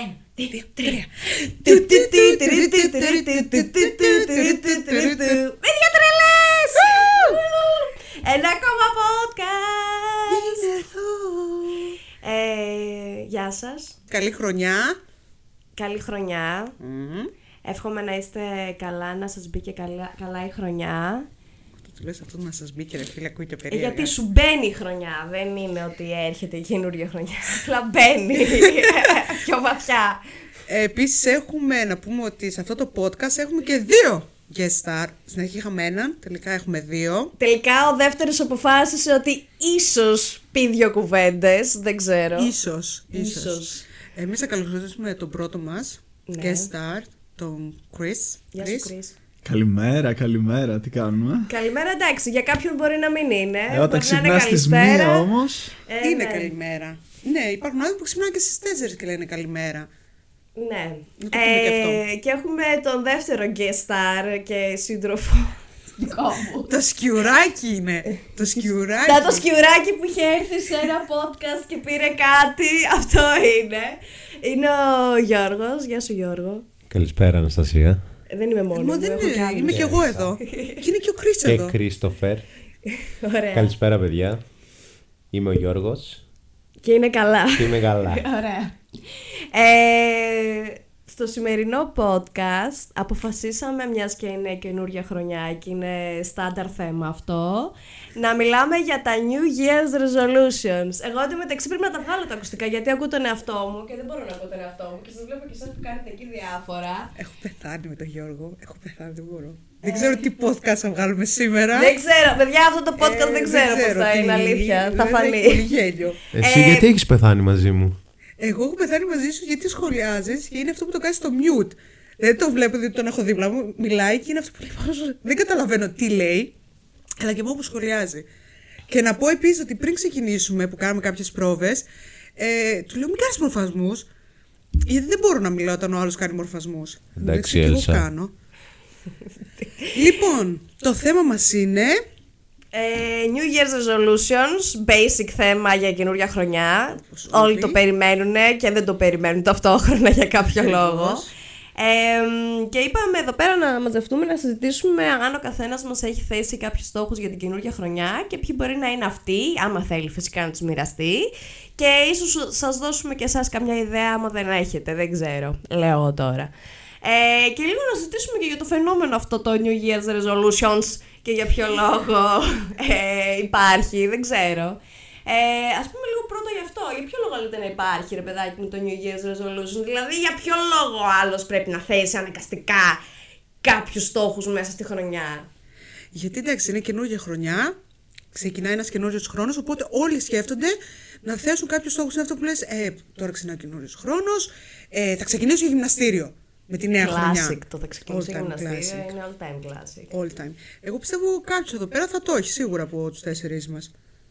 Ένα, δύο, τρία. Παιδιά τρελές! Ένα ακόμα podcast! Ε, Γεια σας. Καλή χρονιά. Καλή χρονιά. Εύχομαι να είστε καλά, να σας μπει και καλά, καλά η χρονιά. Αυτό του λες αυτό να σας μπήκε ρε φίλε, ακούει και Ε, περίεργα. Γιατί σου μπαίνει η χρονιά, δεν είναι ότι έρχεται η καινούργια χρονιά. Απλά μπαίνει πιο βαθιά. Ε, επίσης έχουμε να πούμε ότι σε αυτό το podcast έχουμε και δύο guest star. Στην αρχή είχαμε έναν, τελικά έχουμε δύο. Τελικά ο δεύτερος αποφάσισε ότι ίσως πει δύο κουβέντες, δεν ξέρω. Ίσως, ίσως. Ίσως. Εμείς θα καλωσορίσουμε τον πρώτο μας Ναι. guest star, τον Chris. Γεια σου, Chris. Καλημέρα, καλημέρα, τι κάνουμε; Καλημέρα, εντάξει, για κάποιον μπορεί να μην είναι. Ε, μπορεί όταν να είναι ξυπνάς στις καλησπέρα. μία όμως. Ε, Είναι ναι. καλημέρα. Ναι, υπάρχουν άνθρωποι που ξυπνάνε και στις 4 και λένε καλημέρα. Ναι. Να το πούμε και αυτό. και έχουμε τον δεύτερο guest star και σύντροφο. Δικό μου. το σκιουράκι είναι. το σκιουράκι. Τα το σκιουράκι που είχε έρθει σε ένα podcast και πήρε κάτι, αυτό είναι. Είναι ο Γιώργος. Γεια σου Γιώργο. Καλησπέρα Αναστασία Ε, Δεν είμαι μόνη Μα μου, δεν έχω κι είναι, άλλους. είμαι κι εγώ εδώ. και είναι και ο Chris και εδώ. Κρίστοφερ. Ωραία. Καλησπέρα παιδιά. Είμαι ο Γιώργος Και είναι καλά. και είμαι καλά. Ωραία. Ε, στο σημερινό podcast αποφασίσαμε, μιας και είναι καινούργια χρονιά και είναι στάνταρ θέμα αυτό, να μιλάμε για τα New Year's Resolutions. Εγώ εντωμεταξύ πρέπει να τα βγάλω τα ακουστικά γιατί ακούω τον εαυτό μου και δεν μπορώ να ακούω τον εαυτό μου και σας βλέπω και εσάς που κάνετε εκεί διάφορα. Έχω πεθάνει με τον Γιώργο. Έχω πεθάνει, δεν μπορώ. Δεν ξέρω τι podcast θα βγάλουμε σήμερα. Δεν ξέρω, παιδιά αυτό το podcast Ε, δεν ξέρω πώς θα τι- είναι αλήθεια, θα δεν έχει πολύ φανεί. γέλιο. Εσύ Ε, γιατί έχεις πεθάνει μαζί μου; Εγώ έχω πεθάνει μαζί σου γιατί σχολιάζεις και είναι αυτό που το κάνεις στο mute. Δεν το βλέπω, δεν τον έχω δίπλα μου. Μιλάει και είναι αυτό που λέει. «Πώς- Δεν καταλαβαίνω τι λέει, αλλά και εγώ που σχολιάζει. Και να πω επίσης ότι πριν ξεκινήσουμε που κάναμε κάποιες πρόβες, ε, του λέω μην κάνεις μορφασμούς. Γιατί δεν μπορώ να μιλάω όταν ο άλλος κάνει μορφασμούς. Εντάξει, και εγώ Έλσα. κάνω. λοιπόν, το θέμα μας είναι. Ε, New Year's Resolutions, basic θέμα για καινούργια χρονιά. Όπως Όλοι όλοι. το περιμένουν και δεν το περιμένουν ταυτόχρονα για κάποιο Ακριβώς. λόγο. Ε, και είπαμε εδώ πέρα να μαζευτούμε να συζητήσουμε αν ο καθένας μας έχει θέσει κάποιους στόχους για την καινούργια χρονιά και ποιοι μπορεί να είναι αυτοί, άμα θέλει φυσικά να τους μοιραστεί. Και ίσως σας δώσουμε και εσάς καμιά ιδέα, άμα δεν έχετε, δεν ξέρω. Λέω εγώ τώρα. Ε, και λίγο να συζητήσουμε και για το φαινόμενο αυτό το New Year's Resolutions και για ποιο λόγο ε, υπάρχει, δεν ξέρω. Ε, ας πούμε λίγο πρώτα γι' αυτό. Για ποιο λόγο λέτε να υπάρχει, ρε παιδάκι μου, το New Year's Resolution; Δηλαδή, για ποιο λόγο ο άλλος πρέπει να θέσει αναγκαστικά κάποιους στόχους μέσα στη χρονιά; Γιατί εντάξει, είναι καινούργια χρονιά, ξεκινάει ένας καινούριος χρόνος, οπότε όλοι σκέφτονται να θέσουν κάποιους στόχους. Είναι αυτό που λες: Ε, τώρα ξεκινάει ο καινούριος χρόνος, ε, θα ξεκινήσω για γυμναστήριο με τη νέα χρονιά. Classic, το θα ξεκινήσει All η time γυμναστήρια, classic. είναι all time classic. All time. Εγώ πιστεύω κάποιος εδώ πέρα θα το έχει σίγουρα από τους τέσσερις μας.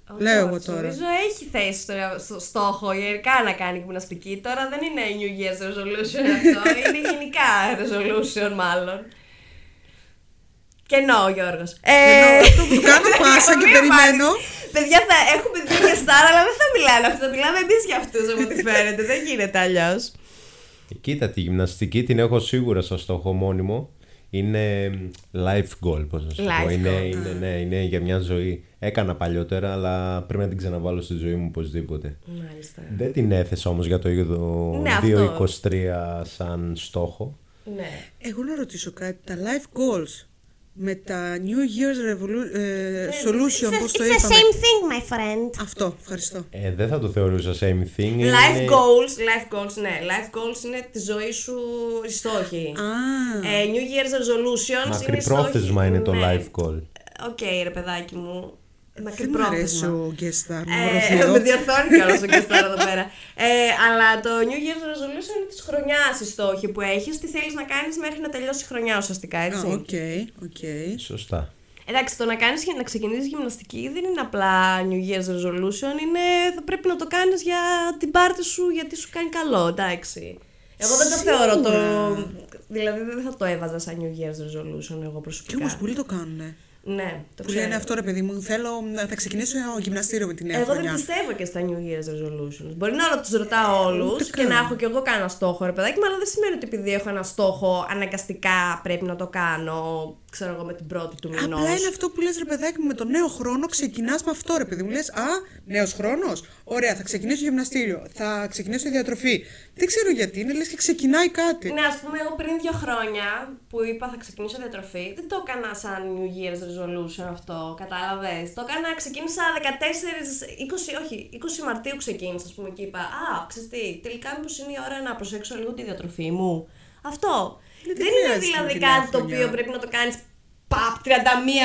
Ο Λέω George, εγώ τώρα. Νομίζω έχει θέσει στο, στο στόχο γενικά να κάνει γυμναστική. Τώρα δεν είναι New Year's Resolution αυτό. είναι γενικά resolution μάλλον. Κενό ο Γιώργος. Ε, Ενώ αυτό που κάνω πάσα και Μην περιμένω. πάρεις. Παιδιά, θα έχουμε δύο γεστάρα, αλλά δεν θα μιλάνε αυτό. Θα μιλάμε εμείς για αυτούς, από ό,τι φαίνεται. δεν γίνεται αλλιώς. Κοίτα, τη γυμναστική την έχω σίγουρα στο στόχο μόνιμο. Είναι life goal, πώς να σου Life πω. Είναι, goal. είναι, ναι, είναι για μια ζωή. Έκανα παλιότερα, αλλά πρέπει να την ξαναβάλω στη ζωή μου οπωσδήποτε. Μάλιστα. Δεν την έθεσα όμως για το Ναι, αυτό. 2023 σαν στόχο. Ναι. Εγώ να ρωτήσω κάτι. Τα life goals με τα New Year's Revolu- ε, Solution, πώς το είπαμε; thing, my friend. Αυτό, ευχαριστώ. Ε, δεν θα το θεωρούσα same thing. Life είναι- goals, life goals, ναι. Life goals είναι τη ζωή σου οι στόχοι. Α, Ε, New Year's resolutions είναι οι Μακρυπρόθεσμα στόχοι- είναι το ναι. life goal. Οκ, ρε παιδάκι μου. Δεν μου αρέσει Μακρυπρόθεσμα. ο guest star. μου Ε, ρωτήσω. με διορθώνει κιόλας ο guest star εδώ πέρα. Ε, αλλά το New Year's Resolution είναι της χρονιάς οι στόχοι που έχεις. Τι θέλεις να κάνεις μέχρι να τελειώσει η χρονιά ουσιαστικά, Α, έτσι; οκ, οκ. Σωστά. Εντάξει, το να, κάνεις, να ξεκινήσεις γυμναστική δεν είναι απλά New Year's Resolution. Είναι, θα πρέπει να το κάνεις για την πάρτι σου γιατί σου κάνει καλό, εντάξει. Εγώ δεν το θεωρώ το. Δηλαδή δεν θα το έβαζα σαν New Year's Resolution εγώ Και προσωπικά. όμως πολλοί το κάνουν. Ναι, το Που ξέρω. λένε αυτό ρε παιδί μου, θέλω να θα ξεκινήσω γυμναστήριο με τη νέα Εγώ δεν χρονιά. πιστεύω και στα New Year's resolutions. Μπορεί να τους ρωτάω όλου ούτε και καν. να έχω κι εγώ κάνα στόχο, ρε παιδάκι, μου, αλλά δεν σημαίνει ότι επειδή έχω ένα στόχο, αναγκαστικά πρέπει να το κάνω, ξέρω εγώ, με την πρώτη του μηνός. Απλά είναι αυτό που λες ρε παιδάκι μου, με το νέο χρόνο ξεκινάς με αυτό ρε παιδί μου. Λες, α, νέος χρόνος, ωραία, θα ξεκινήσω γυμναστήριο, θα ξεκινήσω διατροφή. Δεν ξέρω γιατί, είναι λες και ξεκινάει κάτι. Ναι, ας πούμε, εγώ πριν δύο χρόνια που είπα θα ξεκινήσω διατροφή, δεν το έκανα σαν New Year's resolution αυτό, κατάλαβες. Το έκανα, ξεκίνησα 14, 20, όχι, 20 Μαρτίου ξεκίνησα, ας πούμε, και είπα Α, ξέρεις τι, τελικά μήπως είναι η ώρα να προσέξω λίγο τη διατροφή μου. Αυτό. Ναι, δεν δεν είναι χρειάζεται δηλαδή τη νέα κάτι το χρονιά. οποίο πρέπει να το κάνεις. Παπ, 31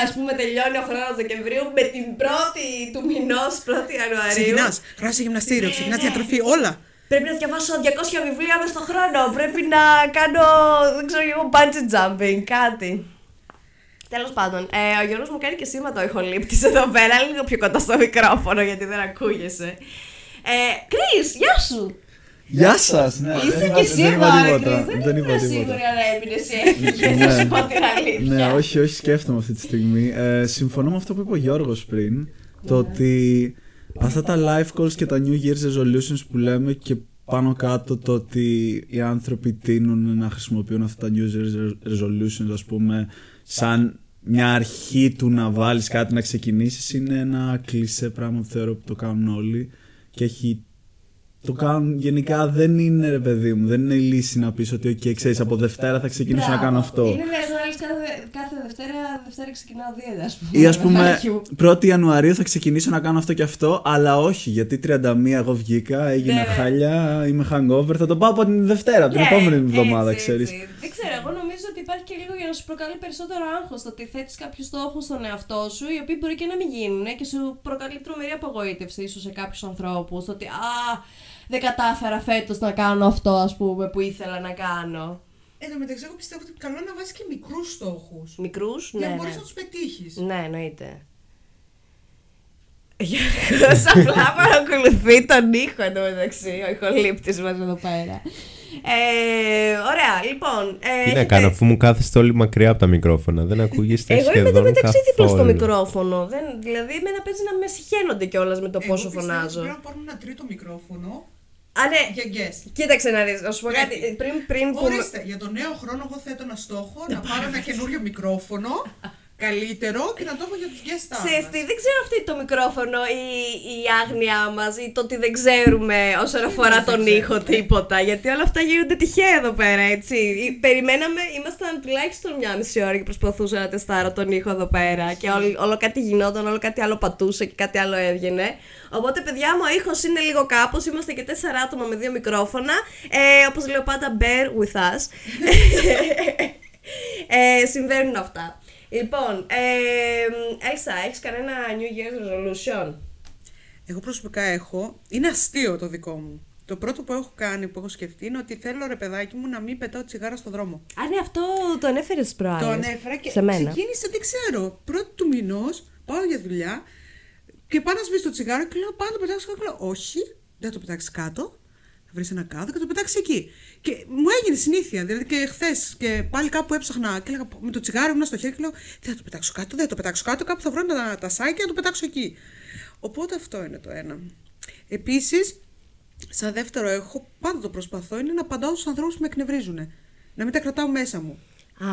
ας πούμε τελειώνει ο χρόνος Δεκεμβρίου με την πρώτη του μηνός, 1η Ιανουαρίου. Ξεκινάς, γράφεις γυμναστήριο, Ναι, ξεκινάς ναι. διατροφή, όλα. Πρέπει να διαβάσω 200 βιβλία μέσα στον χρόνο. Πρέπει να κάνω, δεν ξέρω εγώ, bungee jumping, κάτι. Τέλος πάντων, ε, ο Γιώργος μου κάνει και σήματα ο ηχολήπτης εδώ πέρα, λίγο πιο κοντά στο μικρόφωνο γιατί δεν ακούγεσαι. Ε, Κρίς, γεια σου! Γεια σας! Ναι, Είσαι δεν και είπα- εσύ δεν εδώ, είπα ρε τίποτα. Κρίς. Δεν Δεν ήμουν είπα σίγουρη τίποτα. αν έμεινες ή έφυγες, θα σου πω την αλήθεια. Ναι, όχι, όχι, σκέφτομαι αυτή τη στιγμή. Ε, συμφωνώ με αυτό που είπε ο Γιώργος πριν. Το ότι αυτά τα life goals και τα New Year's resolutions που λέμε και πάνω κάτω το ότι οι άνθρωποι τείνουν να χρησιμοποιούν αυτά τα New Year's resolutions ας πούμε σαν μια αρχή του να βάλεις κάτι να ξεκινήσεις είναι ένα κλισέ πράγμα που θεωρώ που το κάνουν όλοι και έχει το κάνουν γενικά δεν είναι ρε παιδί μου, δεν είναι η λύση να πεις ότι ok, ξέρεις από Δευτέρα θα ξεκινήσω να κάνω αυτό. Είναι λες να λες κάθε, κάθε Δευτέρα, Δευτέρα ξεκινάω δίαιτα, ας πούμε. Ή ας πούμε, παιδάκι μου. 1η Ιανουαρίου θα ξεκινήσω να κάνω αυτό και αυτό, αλλά όχι, γιατί 31 εγώ βγήκα, έγινα Ναι, ναι. χάλια, είμαι hangover, θα το πάω από την Δευτέρα, από την Ναι, επόμενη εβδομάδα, έτσι, ξέρεις. έτσι. Δεν ξέρω, εγώ νομίζω ότι υπάρχει και λίγο για να σου προκαλεί περισσότερο άγχος το ότι θέτεις κάποιους στόχους στον εαυτό σου, οι οποίοι μπορεί και να μην γίνουν και σου προκαλεί τρομερή απογοήτευση ίσως σε κάποιους ανθρώπους. Το ότι Α, δεν κατάφερα φέτος να κάνω αυτό, ας πούμε, που ήθελα να κάνω. Εν τω μεταξύ, εγώ πιστεύω ότι καλό είναι να βάζεις και μικρούς στόχους. Μικρούς, Για ναι. να ναι. μπορείς να τους πετύχεις. Ναι, εννοείται. Γιώργος απλά παρακολουθεί τον ήχο εδώ μεταξύ, ο ηχολήπτης μας εδώ πέρα. Ε, ωραία, λοιπόν. Ε, Τι να έχετε- κάνω, αφού μου κάθεστε όλοι μακριά από τα μικρόφωνα. Δεν ακούγεστε Εγώ είμαι σχεδόν εδώ μεταξύ δίπλα στο καθόλου. μικρόφωνο. Δεν, δηλαδή, εμένα παίζει να με συχαίνονται κιόλας με το πόσο φωνάζω. Πρέπει να πάρουμε ένα τρίτο μικρόφωνο Α, ναι, για guest. κοίταξε να δεις, να σου πω Πρέπει. κάτι. Πριν, πριν που. Ορίστε, για τον νέο χρόνο εγώ θέτω ένα στόχο να πάρω ένα καινούριο μικρόφωνο καλύτερο και να το έχω για τους guest Ξέρεις stars. τι, δεν ξέρω αυτή το μικρόφωνο ή η άγνοιά μας ή το ότι δεν ξέρουμε όσον αφορά τον ξέρουμε. ήχο τίποτα. Γιατί όλα αυτά γίνονται τυχαία εδώ πέρα, έτσι. Ή- Περιμέναμε, ήμασταν τουλάχιστον μια μισή ώρα και προσπαθούσα να τεστάρω τον ήχο εδώ πέρα. Και όλο, όλο κάτι γινόταν, όλο κάτι άλλο πατούσε και κάτι άλλο έβγαινε. Οπότε, παιδιά μου, ο ήχος είναι λίγο κάπως. Είμαστε και τέσσερα άτομα με δύο μικρόφωνα. Ε, όπως λέω πάντα, bear with us. ε, συμβαίνουν αυτά. Λοιπόν, ε, Έλσα, έχεις κανένα New Year's resolution? Εγώ προσωπικά έχω, είναι αστείο το δικό μου. Το πρώτο που έχω κάνει, που έχω σκεφτεί, είναι ότι θέλω ρε παιδάκι μου να μην πετάω τσιγάρα στο δρόμο. Α, ναι, αυτό το ανέφερε στις προάλλες. Το ανέφερα και σε μένα. ξεκίνησε, δεν ξέρω. Πρώτη του μηνός πάω για δουλειά και πάω να σβήσω το τσιγάρο και λέω πάω να το πετάξω κάτω. Και λέω, Όχι, δεν θα το πετάξεις κάτω. Θα βρεις ένα κάδο και το πετάξεις εκεί. Και μου έγινε συνήθεια. Δηλαδή και χθες και πάλι κάπου έψαχνα και έλεγα με το τσιγάρο ήμουν στο χέρι και λέω Δεν θα το πετάξω κάτω, δεν θα το πετάξω κάτω. Κάπου θα βρω τα, τα σάκια να το πετάξω εκεί. Οπότε αυτό είναι το ένα. Επίσης, σαν δεύτερο έχω, πάντα το προσπαθώ, είναι να απαντάω στους ανθρώπους που με εκνευρίζουν. Να μην τα κρατάω μέσα μου. Α,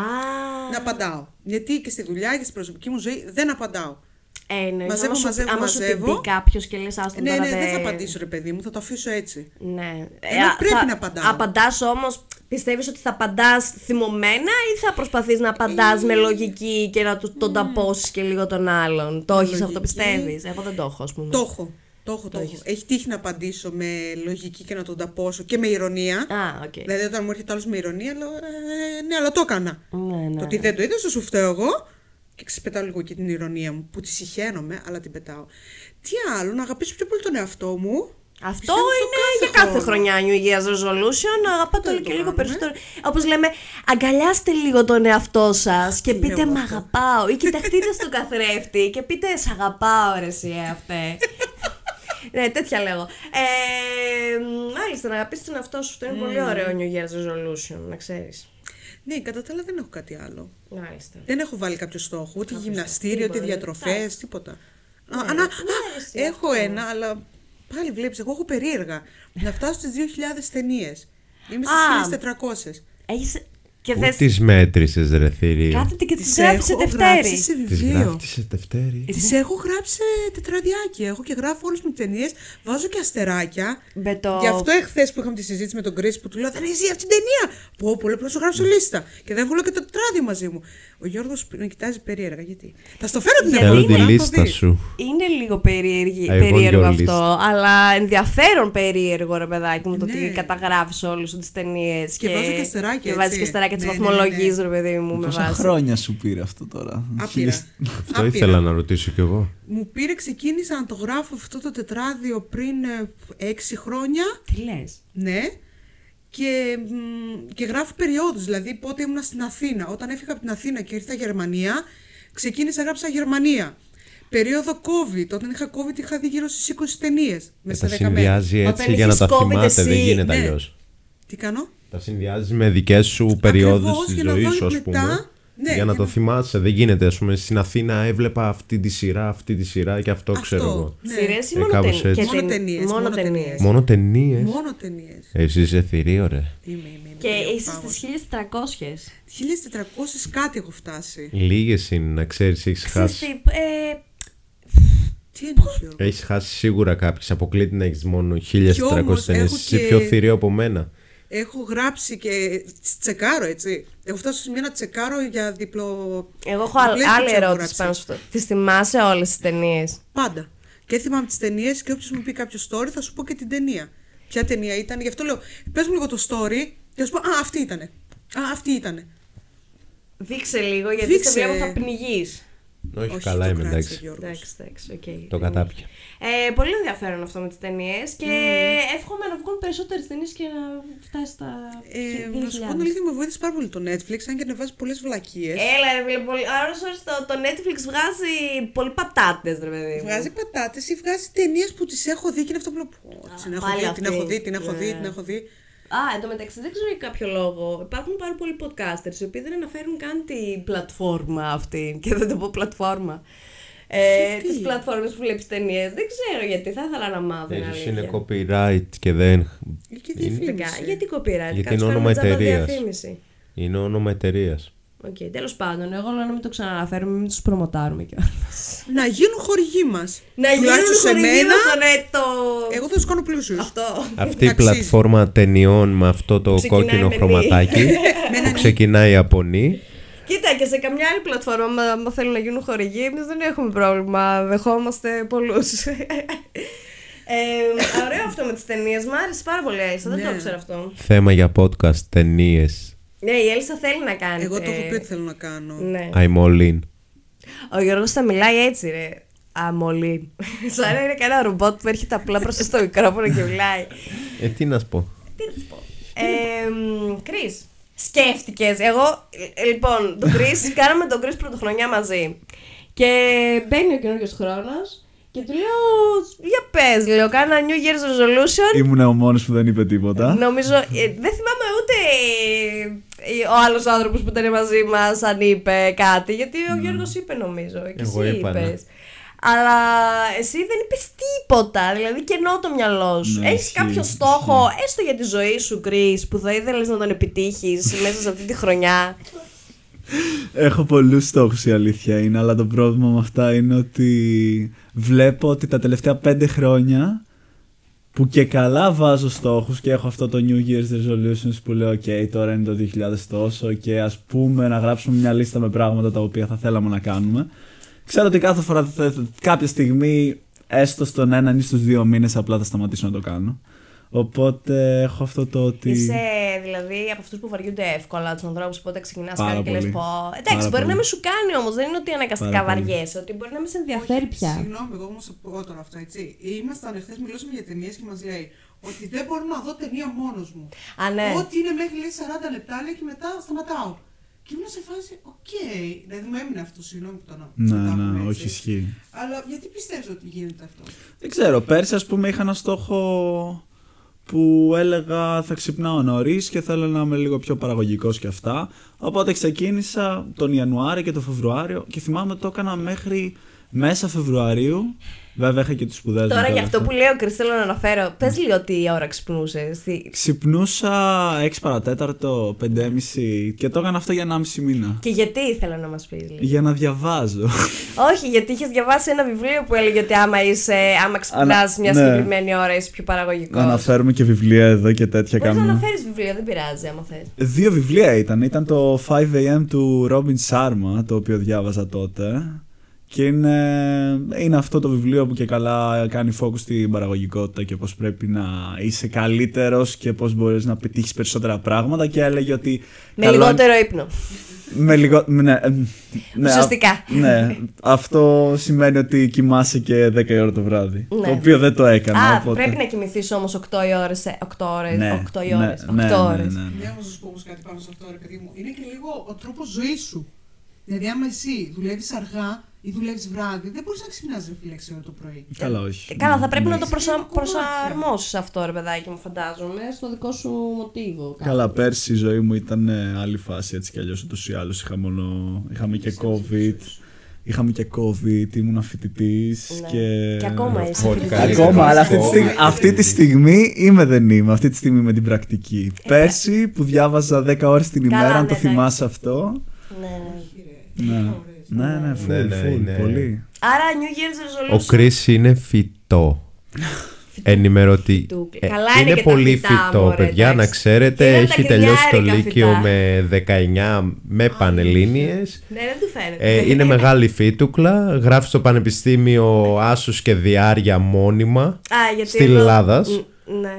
Να απαντάω. Γιατί και στη δουλειά και στην προσωπική μου ζωή δεν απαντάω. Ε, εννοείς, μαζεύω, άμα σου- μαζεύω, άμα σου μαζεύω. την πει κάποιος και λες άστον ναι, τώρα ναι, δεν θα δεν- απαντήσω ρε παιδί μου, θα το αφήσω έτσι. Ναι. Ενώ α, πρέπει θα- να απαντάω. Απαντάς όμως, πιστεύεις ότι θα απαντάς θυμωμένα ή θα προσπαθείς να απαντάς με λογική και να του, τον ταπώσεις και λίγο τον άλλον; Το έχεις αυτό λογική. πιστεύεις; Εγώ δεν το έχω, ας πούμε. Το έχω. Το έχω, το, έχω. Έχεις τύχει να απαντήσω με λογική και να τον ταπώσω και με ειρωνεία. Α, οκ. Δηλαδή, όταν μου έρχεται άλλος με ειρωνεία, λέω ε, Ναι, αλλά το έκανα. Ναι, ναι. Το ότι δεν το είδε, σου φταίω εγώ. Και ξεπετάω λίγο και την ηρωνία μου, που τη συχαίνομαι, αλλά την πετάω. Τι άλλο, να αγαπήσω πιο πολύ τον εαυτό μου; Αυτό Πιστεύω στο είναι για κάθε χρονιά New Year's Resolution. Να αγαπάτε Δεν όλο το και λίγο κάνουμε. περισσότερο. Όπως λέμε, αγκαλιάστε λίγο τον εαυτό σας και Τι πείτε λέω Μ' αυτό. αγαπάω. Ή κοιταχτείτε στον καθρέφτη και πείτε Σ' αγαπάω, ρε εσύ, αυτέ. Ναι, τέτοια λέγω. Ε, μάλιστα, να αγαπήσεις τον εαυτό σου. Αυτό είναι πολύ ωραίο New Year's resolution, να ξέρεις. Ναι, κατά τα άλλα δεν έχω κάτι άλλο. Μάλιστα. Δεν έχω βάλει κάποιο στόχο, ούτε γυμναστήριο, ούτε τίποτα, διατροφές, τίποτα. Ναι, Α, δεν να- μου α, αρέσει έχω αυτό. ένα, αλλά πάλι βλέπεις, εγώ έχω περίεργα. Να φτάσω στις 2.000 ταινίες. Είμαι Α. στι 1.400. Έχεις... Και Πού θες... τις μέτρησες ρε θηρίο. Κάθεται και τις Τις γράφεις σε έχω γράψει Δευτέρη. σε Τις βιβλίο. γράφεις σε Δευτέρη. Τις έχω γράψει σε τετραδιάκι. Έχω και γράφω όλες μου τις ταινίες. Βάζω και αστεράκια. Με το... Γι' αυτό εχθές που είχαμε τη συζήτηση με τον Κρι που του λέω Δεν έχει αυτή την ταινία. Πω, πω, λέω πρέπει να σου γράψω λίστα. Και δεν έχω όλο και το τετράδιο μαζί μου. Ο Γιώργος με κοιτάζει περίεργα. Γιατί. Θα στο φέρω την Γιατί Θέλω επόμενη τη φορά, θα λίστα δεις. σου. Είναι λίγο περίεργη, I want περίεργο your αυτό, αλλά ενδιαφέρον περίεργο ρε παιδάκι μου το Ναι. ότι καταγράφεις όλες τις ταινίες. Και βάζω και αστεράκια, Και βάζεις έτσι. και αστεράκια, τις Ναι, ναι, ναι, βαθμολογείς, ναι. ρε παιδί μου, με Πόσα βάση. χρόνια σου πήρε αυτό τώρα. Άπειρα. Χίλιες- Αυτό Άπειρα. ήθελα να ρωτήσω κι εγώ. Μου πήρε, ξεκίνησα να το γράφω αυτό το τετράδιο πριν ε, έξι χρόνια. Τι λες; Ναι. Και, μ, και γράφω περιόδους, δηλαδή πότε ήμουν στην Αθήνα. Όταν έφυγα από την Αθήνα και ήρθα Γερμανία, ξεκίνησα να γράψα Γερμανία. Περίοδο COVID. Όταν είχα COVID είχα δει γύρω στις 20 ταινίες. Και Μέσα τα σε 10 μέρες. συνδυάζει έτσι Όταν για να είχες τα COVID θυμάται, δεν εσύ, γίνεται ναι. αλλιώς. Τι κάνω; Τα συνδυάζει με δικές σου περιόδους Ακριβώς, της για να ζωής δω σου, ας μετά, πούμε. Ναι, για για να το να- θυμάσαι. Δεν γίνεται. Α πούμε, στην Αθήνα έβλεπα αυτή τη σειρά, αυτή τη σειρά και αυτό, ξέρω εγώ. Ναι. Σειρές ή Ε, μόνο κάπως ταινίες; έτσι. Μόνο ταινίες, Μόνο μόνο ταινίες. ταινίες. Μόνο ταινίες; Μόνο ταινίες. Εσύ είσαι θηρίο, ρε. Είμαι, είμαι, είμαι. Και είμαι είσαι πάγος. στις 1300. 1400 κάτι έχω φτάσει. Λίγες είναι να ξέρεις, έχεις Ξέρεις χάσει. τι, ε, Τι εννοείς Γιώργο; Έχεις χάσει σίγουρα κάποιες. Αποκλείται να έχεις μόνο 1400 όμως ταινίε. έχω Είσαι και- πιο θηρίο από μένα. Έχω γράψει και τσεκάρω, έτσι. Έχω φτάσει στο σημείο να τσεκάρω για διπλο. εγώ έχω άλλη, διπλές άλλη τις έχω ερώτηση γράψει. πάνω σε αυτό. Τι θυμάσαι όλες τις ταινίες; Πάντα. Και θυμάμαι τις ταινίες και όποιος μου πει κάποιο story θα σου πω και την ταινία. Ποια ταινία ήταν, γι' αυτό λέω. Πες μου λίγο το story και θα σου πω Α, αυτή ήτανε. Α, αυτή ήτανε. Δείξε λίγο γιατί Δείξε. σε βλέπω θα πνιγείς. Όχι, Όχι, καλά το είμαι, κράτησε, εντάξει. Γιώργος. Εντάξει, εντάξει, οκ. Το κατάπια. Ε, πολύ ενδιαφέρον αυτό με τις ταινίες και εύχομαι να βγουν περισσότερες ταινίες και να φτάσει στα. Ε, να σου πω 2000. την αλήθεια, με βοήθησε πάρα πολύ το Netflix, αν και ανεβάζει πολλές βλακίες. Έλα, ρε φίλε, πολύ. Άρα, ώρες το, το Netflix βγάζει πολύ πατάτες, ρε παιδί. μου. Βγάζει πατάτες ή βγάζει ταινίες που τις έχω δει και είναι αυτό που λέω. «Πω, Την έχω πάλι δει, την αυτή. έχω δει, την έχω δει, Ναι. την έχω δει. Α, εν τω μεταξύ δεν ξέρω για κάποιο λόγο. Υπάρχουν πάρα πολλοί podcasters οι οποίοι δεν αναφέρουν καν την πλατφόρμα αυτή. Και δεν το πω πλατφόρμα. Ε, Γιατί; τις πλατφόρμες που βλέπεις ταινίες. Δεν ξέρω γιατί. Θα ήθελα να μάθω. είναι Ίσως είναι αλήθεια. copyright και δεν. Και Είναι- διαφήμιση. Γιατί copyright, Γιατί κάτσε είναι κάνουμε όνομα τζάμπα εταιρείας. διαφήμιση. Είναι όνομα εταιρείας. Οκ, τέλος πάντων, εγώ λέω να μην το ξαναναφέρουμε, μην τους προμοτάρουμε κιόλας. Να γίνουν χορηγοί μας. Να γίνουν σε χορηγοί μένα. μας στο net το... Εγώ θα τους κάνω πλούσιους. Αυτό. Αυτή η Αξίζει. πλατφόρμα ταινιών με αυτό το Ξεκινάει κόκκινο με νι. χρωματάκι που ξεκινάει από νη. Κοίτα και σε καμιά άλλη πλατφόρμα, άμα- άμα θέλουν να γίνουν χορηγοί, εμείς δεν έχουμε πρόβλημα. Δεχόμαστε πολλούς. ε, ωραίο αυτό με τις ταινίες. Μ' άρεσε πάρα πολύ, Έλισσα. Δεν το Ναι. ήξερα αυτό. Θέμα για podcast, ταινίες. Ναι, η Έλισσα θέλει να κάνει. Εγώ το έχω ε, πει ότι θέλω να κάνω. Ναι. I'm all in. Ο Γιώργος θα μιλάει έτσι, ρε. Αμολύν. Σαν να είναι κανένα ρομπότ που έρχεται απλά μπροστά στο μικρόφωνο και μιλάει. Ε, τι να σου πω. Τι να σου πω. Κρι, σκέφτηκες. Εγώ, ε, λοιπόν, τον Κρι, κάναμε τον Κρι πρωτοχρονιά μαζί. Και μπαίνει ο καινούριο χρόνος και του λέω, για πες, λέω, κάνα New Year's Resolution. Ήμουν ο μόνος που δεν είπε τίποτα. Νομίζω, ε, δεν θυμάμαι ούτε ε, ο άλλος άνθρωπος που ήταν μαζί μας αν είπε κάτι, γιατί ο Γιώργος είπε νομίζω. Και Εγώ εσύ είπα, ναι. Είπες. Αλλά εσύ δεν είπες τίποτα, δηλαδή κενό το μυαλό σου. Ναι, Έχεις ισχύει, κάποιο ισχύει. στόχο, έστω για τη ζωή σου, Κρι, που θα ήθελες να τον επιτύχεις μέσα σε αυτή τη χρονιά; Έχω πολλούς στόχους η αλήθεια είναι, αλλά το πρόβλημα με αυτά είναι ότι βλέπω ότι τα τελευταία πέντε χρόνια που και καλά βάζω στόχους και έχω αυτό το New Year's Resolutions που λέω ok τώρα είναι το 2000 τόσο και ας πούμε να γράψουμε μια λίστα με πράγματα τα οποία θα θέλαμε να κάνουμε ξέρω ότι κάθε φορά θα- θα- κάποια στιγμή έστω στον έναν ή στους δύο μήνες απλά θα σταματήσω να το κάνω οπότε έχω αυτό το ότι Είσαι δηλαδή από αυτούς που βαριούνται εύκολα τους ανθρώπους που όταν ξεκινάς Πάρα κάτι και λες πολύ. πω. Εντάξει, Πάρα μπορεί να πολύ. μην σου κάνει όμως, δεν είναι ότι αναγκαστικά Πάρα πολύ. βαριέσαι, ότι μπορεί να μην σε ενδιαφέρει πια. Συγγνώμη, εγώ όμως θα πω τώρα αυτά, έτσι. Ήμασταν εχθές, μιλούσαμε για ταινίες και μας λέει ότι δεν μπορώ να δω ταινία μόνος μου. Α, ναι. Ό,τι είναι μέχρι λέει 40 λεπτά λέει και μετά σταματάω. Και ήμουν σε φάση, οκ. Δηλαδή μου έμεινε αυτό, συγγνώμη που το να- Ναι, το κάνουμε ναι, έτσι. όχι ισχύει. Αλλά γιατί πιστεύω ότι γίνεται αυτό; Δεν ξέρω, πέρσι ας πούμε είχα ένα στόχο που έλεγα θα ξυπνάω νωρίς και θέλω να είμαι λίγο πιο παραγωγικός και αυτά. Οπότε ξεκίνησα τον Ιανουάριο και τον Φεβρουάριο και θυμάμαι ότι το έκανα μέχρι μέσα Φεβρουαρίου. Βέβαια είχα και τις σπουδές μου Τώρα και για όλα αυτό αυτά. που λέω, Κρυ, θέλω να αναφέρω. Πες λίγο τι ώρα ξυπνούσε. Ξυπνούσα 6 παρατέταρτο, 5.30 και το έκανα αυτό για 1,5 μήνα. Και γιατί ήθελα να μας πεις λίγο; Για να διαβάζω. Όχι, γιατί είχες διαβάσει ένα βιβλίο που έλεγε ότι άμα, είσαι, άμα ξυπνάς Ανα- μια ναι. συγκεκριμένη ώρα είσαι πιο παραγωγικός. Να αναφέρουμε και βιβλία εδώ και τέτοια Μπορείς να κάνουμε. αναφέρεις βιβλίο, δεν πειράζει άμα θες. Δύο βιβλία ήταν. Ήταν το 5am του Robin Sharma, το οποίο διάβαζα τότε. Και είναι, είναι αυτό το βιβλίο που και καλά κάνει focus στην παραγωγικότητα και πώς πρέπει να είσαι καλύτερος και πώς μπορείς να πετύχεις περισσότερα πράγματα και έλεγε ότι... Με καλό- λιγότερο ύπνο. Με λιγο... Ναι, ε, ναι, Ουσιαστικά. α- Ναι, αυτό σημαίνει ότι κοιμάσαι και 10 η ώρα το βράδυ. Ναι. Το οποίο δεν το έκανα. Α, οπότε... πρέπει να κοιμηθείς όμως 8 ώρες. 8 ώρες. Ναι, 8 ναι, ώρες. ναι, 8 ναι, ώρες. ναι, ναι. Ναι, όμως να σου πω όμως κάτι πάνω σε αυτό, ρε παιδί μου. Είναι και λίγο ο τρόπος ζωής σου. Δηλαδή, άμα εσύ δουλεύεις αργά ή δουλεύει βράδυ, δεν μπορείς να ξυπνάς ρε φίλε 6 ώρα το πρωί. Καλά, όχι. Ε, Καλά, θα πρέπει Ναι. να το προσα... Κομμάτια. προσαρμόσεις αυτό, ρε παιδάκι μου, φαντάζομαι, στο δικό σου μοτίβο. Καλά, πέρσι η ζωή μου ήταν ε, άλλη φάση έτσι κι αλλιώς ούτως ή άλλως. Είχα μόνο... Είχαμε και COVID. Είχαμε και COVID, ήμουν φοιτητής Ναι. και. Και ακόμα είσαι Πολύ φοιτητής. καλύτερο. Ακόμα, αλλά αυτή τη, COVID. στιγμή, αυτή τη στιγμή είμαι δεν είμαι. Αυτή τη στιγμή με την πρακτική. Πέρσι που διάβαζα 10 ώρες την Καλά, ημέρα, αν ναι, το εντάξει. θυμάσαι αυτό. Ναι. Ναι, ναι, ναι, full, Ναι, ναι, full, είναι- πολύ. Άρα, New Year's Ο Resolution. Chris είναι φυτό. Ενημερωτή. Φυτού. Ε, Καλά είναι είναι και τα πολύ φυτά, φυτό, μωρέ, παιδιά. εντάξει. Να ξέρετε, Και είναι έχει τα τελειώσει το κρυδιάρικα Λύκειο φυτά. με 19 με πανελλήνιες. Ναι, δεν του φαίνεται. Ε, είναι μεγάλη φύτουκλα. Γράφει στο Πανεπιστήμιο Άσους και Διάρια μόνιμα. Α, γιατί Στην εδώ- Ελλάδας. Μ, Ναι.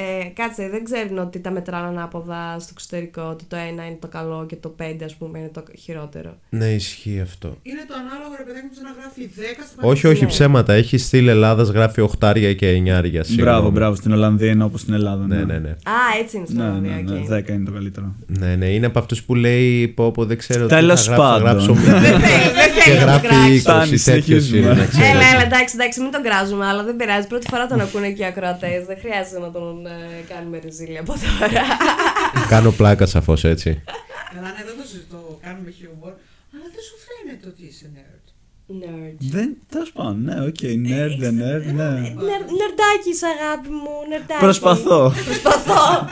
Ε, κάτσε, δεν ξέρουν ότι τα μετράνε ανάποδα στο εξωτερικό. Ότι το ένα είναι το καλό και το πέντε, ας πούμε, είναι το χειρότερο. Ναι, ισχύει αυτό. Είναι το ανάλογο ρε παιδί μου σαν να γράφει 10 στο Όχι, όχι, Ναι. ψέματα. Έχει στυλ Ελλάδας, γράφει 8 και 9. Μπράβο, μπράβο. Στην Ολλανδία είναι όπως στην Ελλάδα. Ναι, ναι, ναι. Α, έτσι είναι στην Ναι, Ολλανδία. ναι, ναι, οκ. 10 είναι το καλύτερο. Ναι, ναι, είναι από αυτούς που λέει πω, πω δεν ξέρω τι Τέλος θα γράψω, θα πάντων. γράψω Δεν θέλει, δεν και θέλει να το γράφει κράξει. 20 Φτάνει, τέτοιος συνεχίζουμε. είναι, να ξέρετε. Έλα, έλα, εντάξει, εντάξει, μην τον κράζουμε, αλλά δεν πειράζει. Πρώτη φορά τον ακούνε και οι ακροατές. Δεν χρειάζεται να τον ε, κάνουμε ρεζίλι από τώρα. Κάνω πλάκα σαφώς έτσι. Καλά, ναι, δεν το συζητώ, κάνουμε χιούμορ. Αλλά δεν σου φαίνεται ότι είσαι nerd. Nerd. Δεν, τέλος πάντων, ναι, οκ, nerd, δεν nerd, ναι. Νερ- Νερντάκι, αγάπη μου, νερντάκι. Προσπαθώ. Προσπαθώ.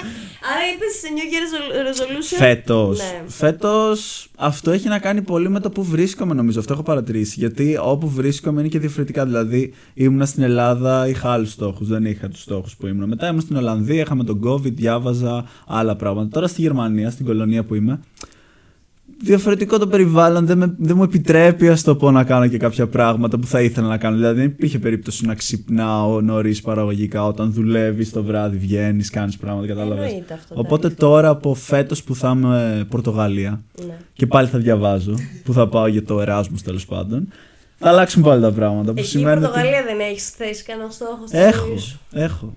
Άρα είπες New Year's Resolution; Φέτος. Ναι. Φέτος αυτό έχει να κάνει πολύ με το που βρίσκομαι, νομίζω. Αυτό έχω παρατηρήσει. Γιατί όπου βρίσκομαι είναι και διαφορετικά. Δηλαδή, ήμουνα στην Ελλάδα, είχα άλλους στόχους. Δεν είχα τους στόχους που ήμουν. Μετά ήμουν στην Ολλανδία, είχαμε τον COVID, διάβαζα άλλα πράγματα. Τώρα στη Γερμανία, στην Κολωνία που είμαι, διαφορετικό το περιβάλλον. Δεν, με, δεν μου επιτρέπει, ας το πω, να κάνω και κάποια πράγματα που θα ήθελα να κάνω. Δηλαδή, δεν υπήρχε περίπτωση να ξυπνάω νωρίς παραγωγικά όταν δουλεύεις το βράδυ, βγαίνεις, κάνεις πράγματα. Κατάλαβες. Εννοείται αυτό, Οπότε εντάξει. τώρα από φέτος που θα είμαι Πορτογαλία Ναι. και πάλι θα διαβάζω, που θα πάω για το Εράσμος τέλος πάντων, θα αλλάξουν πάλι τα πράγματα. Που Εκεί η σημαίνει Πορτογαλία δεν έχεις θέσει κανένα στόχο στη Έχω, ζωή σου; έχω.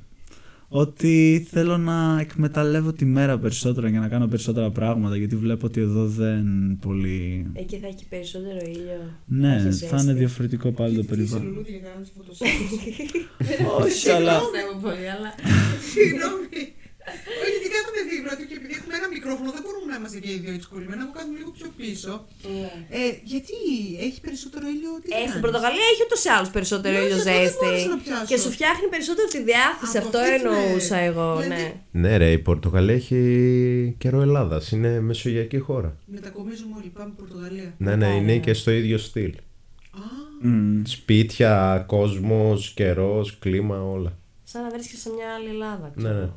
Ότι θέλω να εκμεταλλεύω τη μέρα περισσότερα για να κάνω περισσότερα πράγματα γιατί βλέπω ότι εδώ δεν πολύ... Εκεί θα έχει περισσότερο ήλιο. Ναι, έχει θα ζέστη. είναι διαφορετικό πάλι το Τι περιβάλλον. λουλούδια για να κάνεις φωτοσύνθεση. Όχι, αλλά... Πιστεύω πολύ, αλλά. Συγγνώμη. Όχι, γιατί κάθομαι δίπλα του και επειδή έχουμε ένα μικρόφωνο δεν μπορούμε να είμαστε και οι δύο έτσι κολλημένοι. Εγώ κάθομαι λίγο πιο πίσω. Ε, γιατί έχει περισσότερο ήλιο. Τι Ε, στην κάνεις; Πορτογαλία έχει ούτως ή άλλως περισσότερο Ναι, ήλιο σε αυτό δεν ζέστη. μπόρεσα να πιάσω. Και σου φτιάχνει περισσότερο τη διάθεση. Από Αυτό αυτή την, εννοούσα ε, εγώ, δηλαδή- ναι. Ναι, ρε, η Πορτογαλία έχει καιρό Ελλάδας. Είναι μεσογειακή χώρα. Μετακομίζουμε όλοι, πάμε Πορτογαλία. Ναι, ναι, είναι και στο ίδιο στυλ. Α, Μμ. Σπίτια, κόσμος, καιρός, κλίμα, όλα. Σαν να βρίσκεσαι σε μια άλλη Ελλάδα. Ναι, ξέρω. ναι. Ας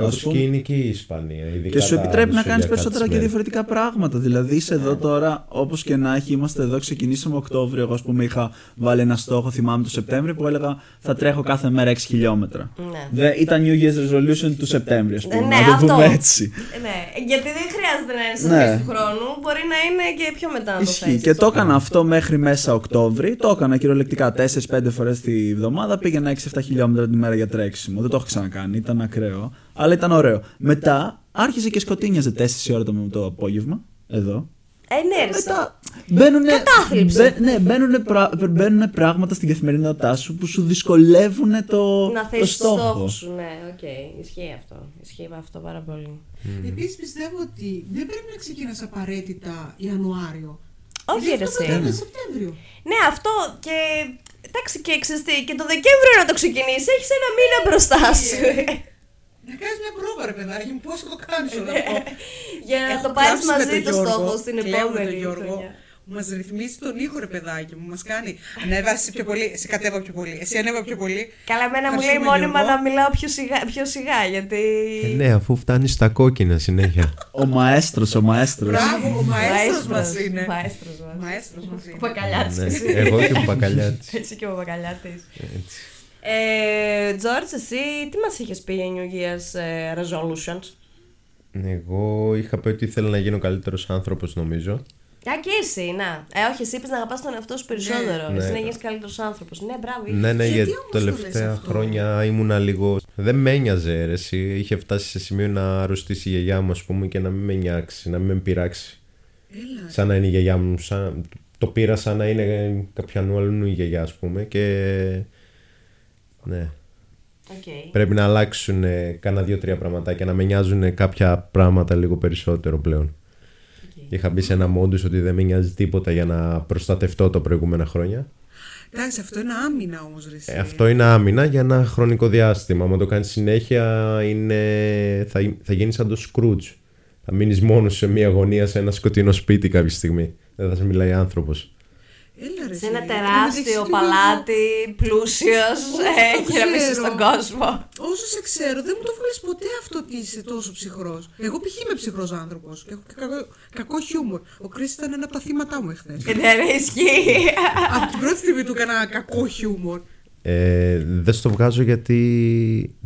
Όπως πούμε- και είναι και η Ισπανία. ειδικά Και σου τα επιτρέπει να κάνεις μεσογειακά περισσότερα της και μέρης. διαφορετικά πράγματα. Δηλαδή είσαι εδώ τώρα, όπως και να έχει, είμαστε εδώ. Ξεκινήσαμε Οκτώβριο. Εγώ, ας πούμε, είχα βάλει ένα στόχο, θυμάμαι το Σεπτέμβριο, που έλεγα θα τρέχω κάθε μέρα 6 χιλιόμετρα. Ναι. Δε, ήταν New Year's Resolution του Σεπτέμβρη, ας Ε, πούμε. ναι, να το αυτό. πούμε έτσι. Ε, Ναι, γιατί δεν χρειάζεται να είναι σε Ναι. αρχές του χρόνου. Μπορεί να είναι και πιο μετά να το Ισχύει. θέσεις. Και το έκανα αυτό μέχρι μέσα Οκτώβρη. Το έκανα κυριολεκτικά 4-5 φορές τη βδομάδα. Πήγαινα 6-7 χιλιόμετρα τη μέρα για τρέξιμο. Δεν το έχω ξανακάνει. Ήταν ακραίο. Αλλά ήταν ωραίο. Μετά άρχισε και σκοτίνιαζε 4 ώρα το, το απόγευμα. εδώ. Ε, ναι, ρε, Μετά μπαίνουν, Κατάθλιψη. ναι, μπαίνουνε πρα- μπαίνουνε πράγματα στην καθημερινότητά σου που σου δυσκολεύουν το, να το θέσει το στόχο. στόχο σου. Ναι, οκ. Ισχύει αυτό. Ισχύει αυτό πάρα πολύ. Επίσης πιστεύω ότι δεν πρέπει να ξεκινάς απαραίτητα Ιανουάριο. Όχι, Γιατί ρε, αυτό εσύ. πρέπει να είναι Σεπτέμβριο. Ναι, αυτό και. Εντάξει, και ξέρεις τι, και το Δεκέμβριο να το ξεκινήσει, έχεις ένα μήνα μπροστά σου. Να κάνεις μια πρόβα, ρε παιδάκι μου, πώς θα το κάνεις όλο αυτό. Για να Έχω το πάρεις κλάψει με μαζί τον το Γιώργο, στόχο στην κλαίω με τον επόμενη Γιώργο. χρονιά. Μας ρυθμίζει τον ήχο, ρε παιδάκι μου. Μας κάνει. Ανέβασε πιο πολύ, εσύ κατέβα πιο πολύ. Εσύ ανέβα πιο πολύ. Καλά, εμένα μου λέει Ευχαριστούμε, μόνιμα Γιώργο. να μιλάω πιο σιγά, πιο σιγά γιατί. Ε, ναι, αφού φτάνει στα κόκκινα συνέχεια. Ο μαέστρος, ο μαέστρος. Μπράβο, ο μαέστρος μας Μαέστρος, είναι. μαέστρος μας. Μαέστρος μας Ο είναι. Πακαλιάτης ναι, εσύ. εγώ και ο Μπακαλιάτης. Έτσι και ο Πακαλιάτης. Ε, Τζόρτζ, εσύ τι μας είχες πει για New Year's ε, resolutions; Εγώ είχα πει ότι ήθελα να γίνω καλύτερος άνθρωπος, νομίζω. Α, και εσύ, να. Ε, όχι, εσύ είπες να αγαπάς τον εαυτό σου περισσότερο. Ναι. εσύ να Ναι. γίνεις καλύτερος άνθρωπος. Ναι, μπράβο. Ναι, ναι, Γιατί γιατί όμως το λες τελευταία αυτό; χρόνια ήμουνα λίγο. Δεν με ένοιαζε, ρε, εσύ. Είχε φτάσει σε σημείο να αρρωστήσει η γιαγιά μου, ας πούμε, και να μην με νοιάξει, να μην με πειράξει. Έλα. Σαν να είναι η γιαγιά μου. Σαν... Το πήρα σαν να είναι κάποιανού άλλου η γιαγιά, ας πούμε. Και. Ναι. Οκ. Πρέπει να αλλάξουν ε, κάνα δύο-τρία πραγματάκια, να με νοιάζουν κάποια πράγματα λίγο περισσότερο πλέον. Είχα μπει σε ένα μόντους ότι δεν με νοιάζει τίποτα για να προστατευτώ τα προηγούμενα χρόνια. Εντάξει, αυτό είναι άμυνα όμως, ρε. εσύ. Ε, αυτό είναι άμυνα για ένα χρονικό διάστημα. Αν το κάνεις συνέχεια, είναι... θα, θα γίνεις σαν το Scrooge. Θα μείνεις μόνος σε μία γωνία σε ένα σκοτεινό σπίτι κάποια στιγμή. Δεν θα σε μιλάει άνθρωπος. Έλα, ρε. Σε εσύ. ένα Δεν τεράστιο έχεις παλάτι, πλούσιος, ε, το γυρεμίσει ξέρω. στον κόσμο. Όσο σε ξέρω, δεν μου το βγάλεις ποτέ αυτό ότι είσαι τόσο ψυχρός. Εγώ π.χ. είμαι ψυχρός άνθρωπος και έχω και κακό, κακό χιούμορ. Ο Κρι ήταν ένα από τα θύματά μου εχθές. Ε, Ναι, ναι, ισχύει. από την πρώτη στιγμή του έκανα κακό χιούμορ. Ε, δεν στο βγάζω γιατί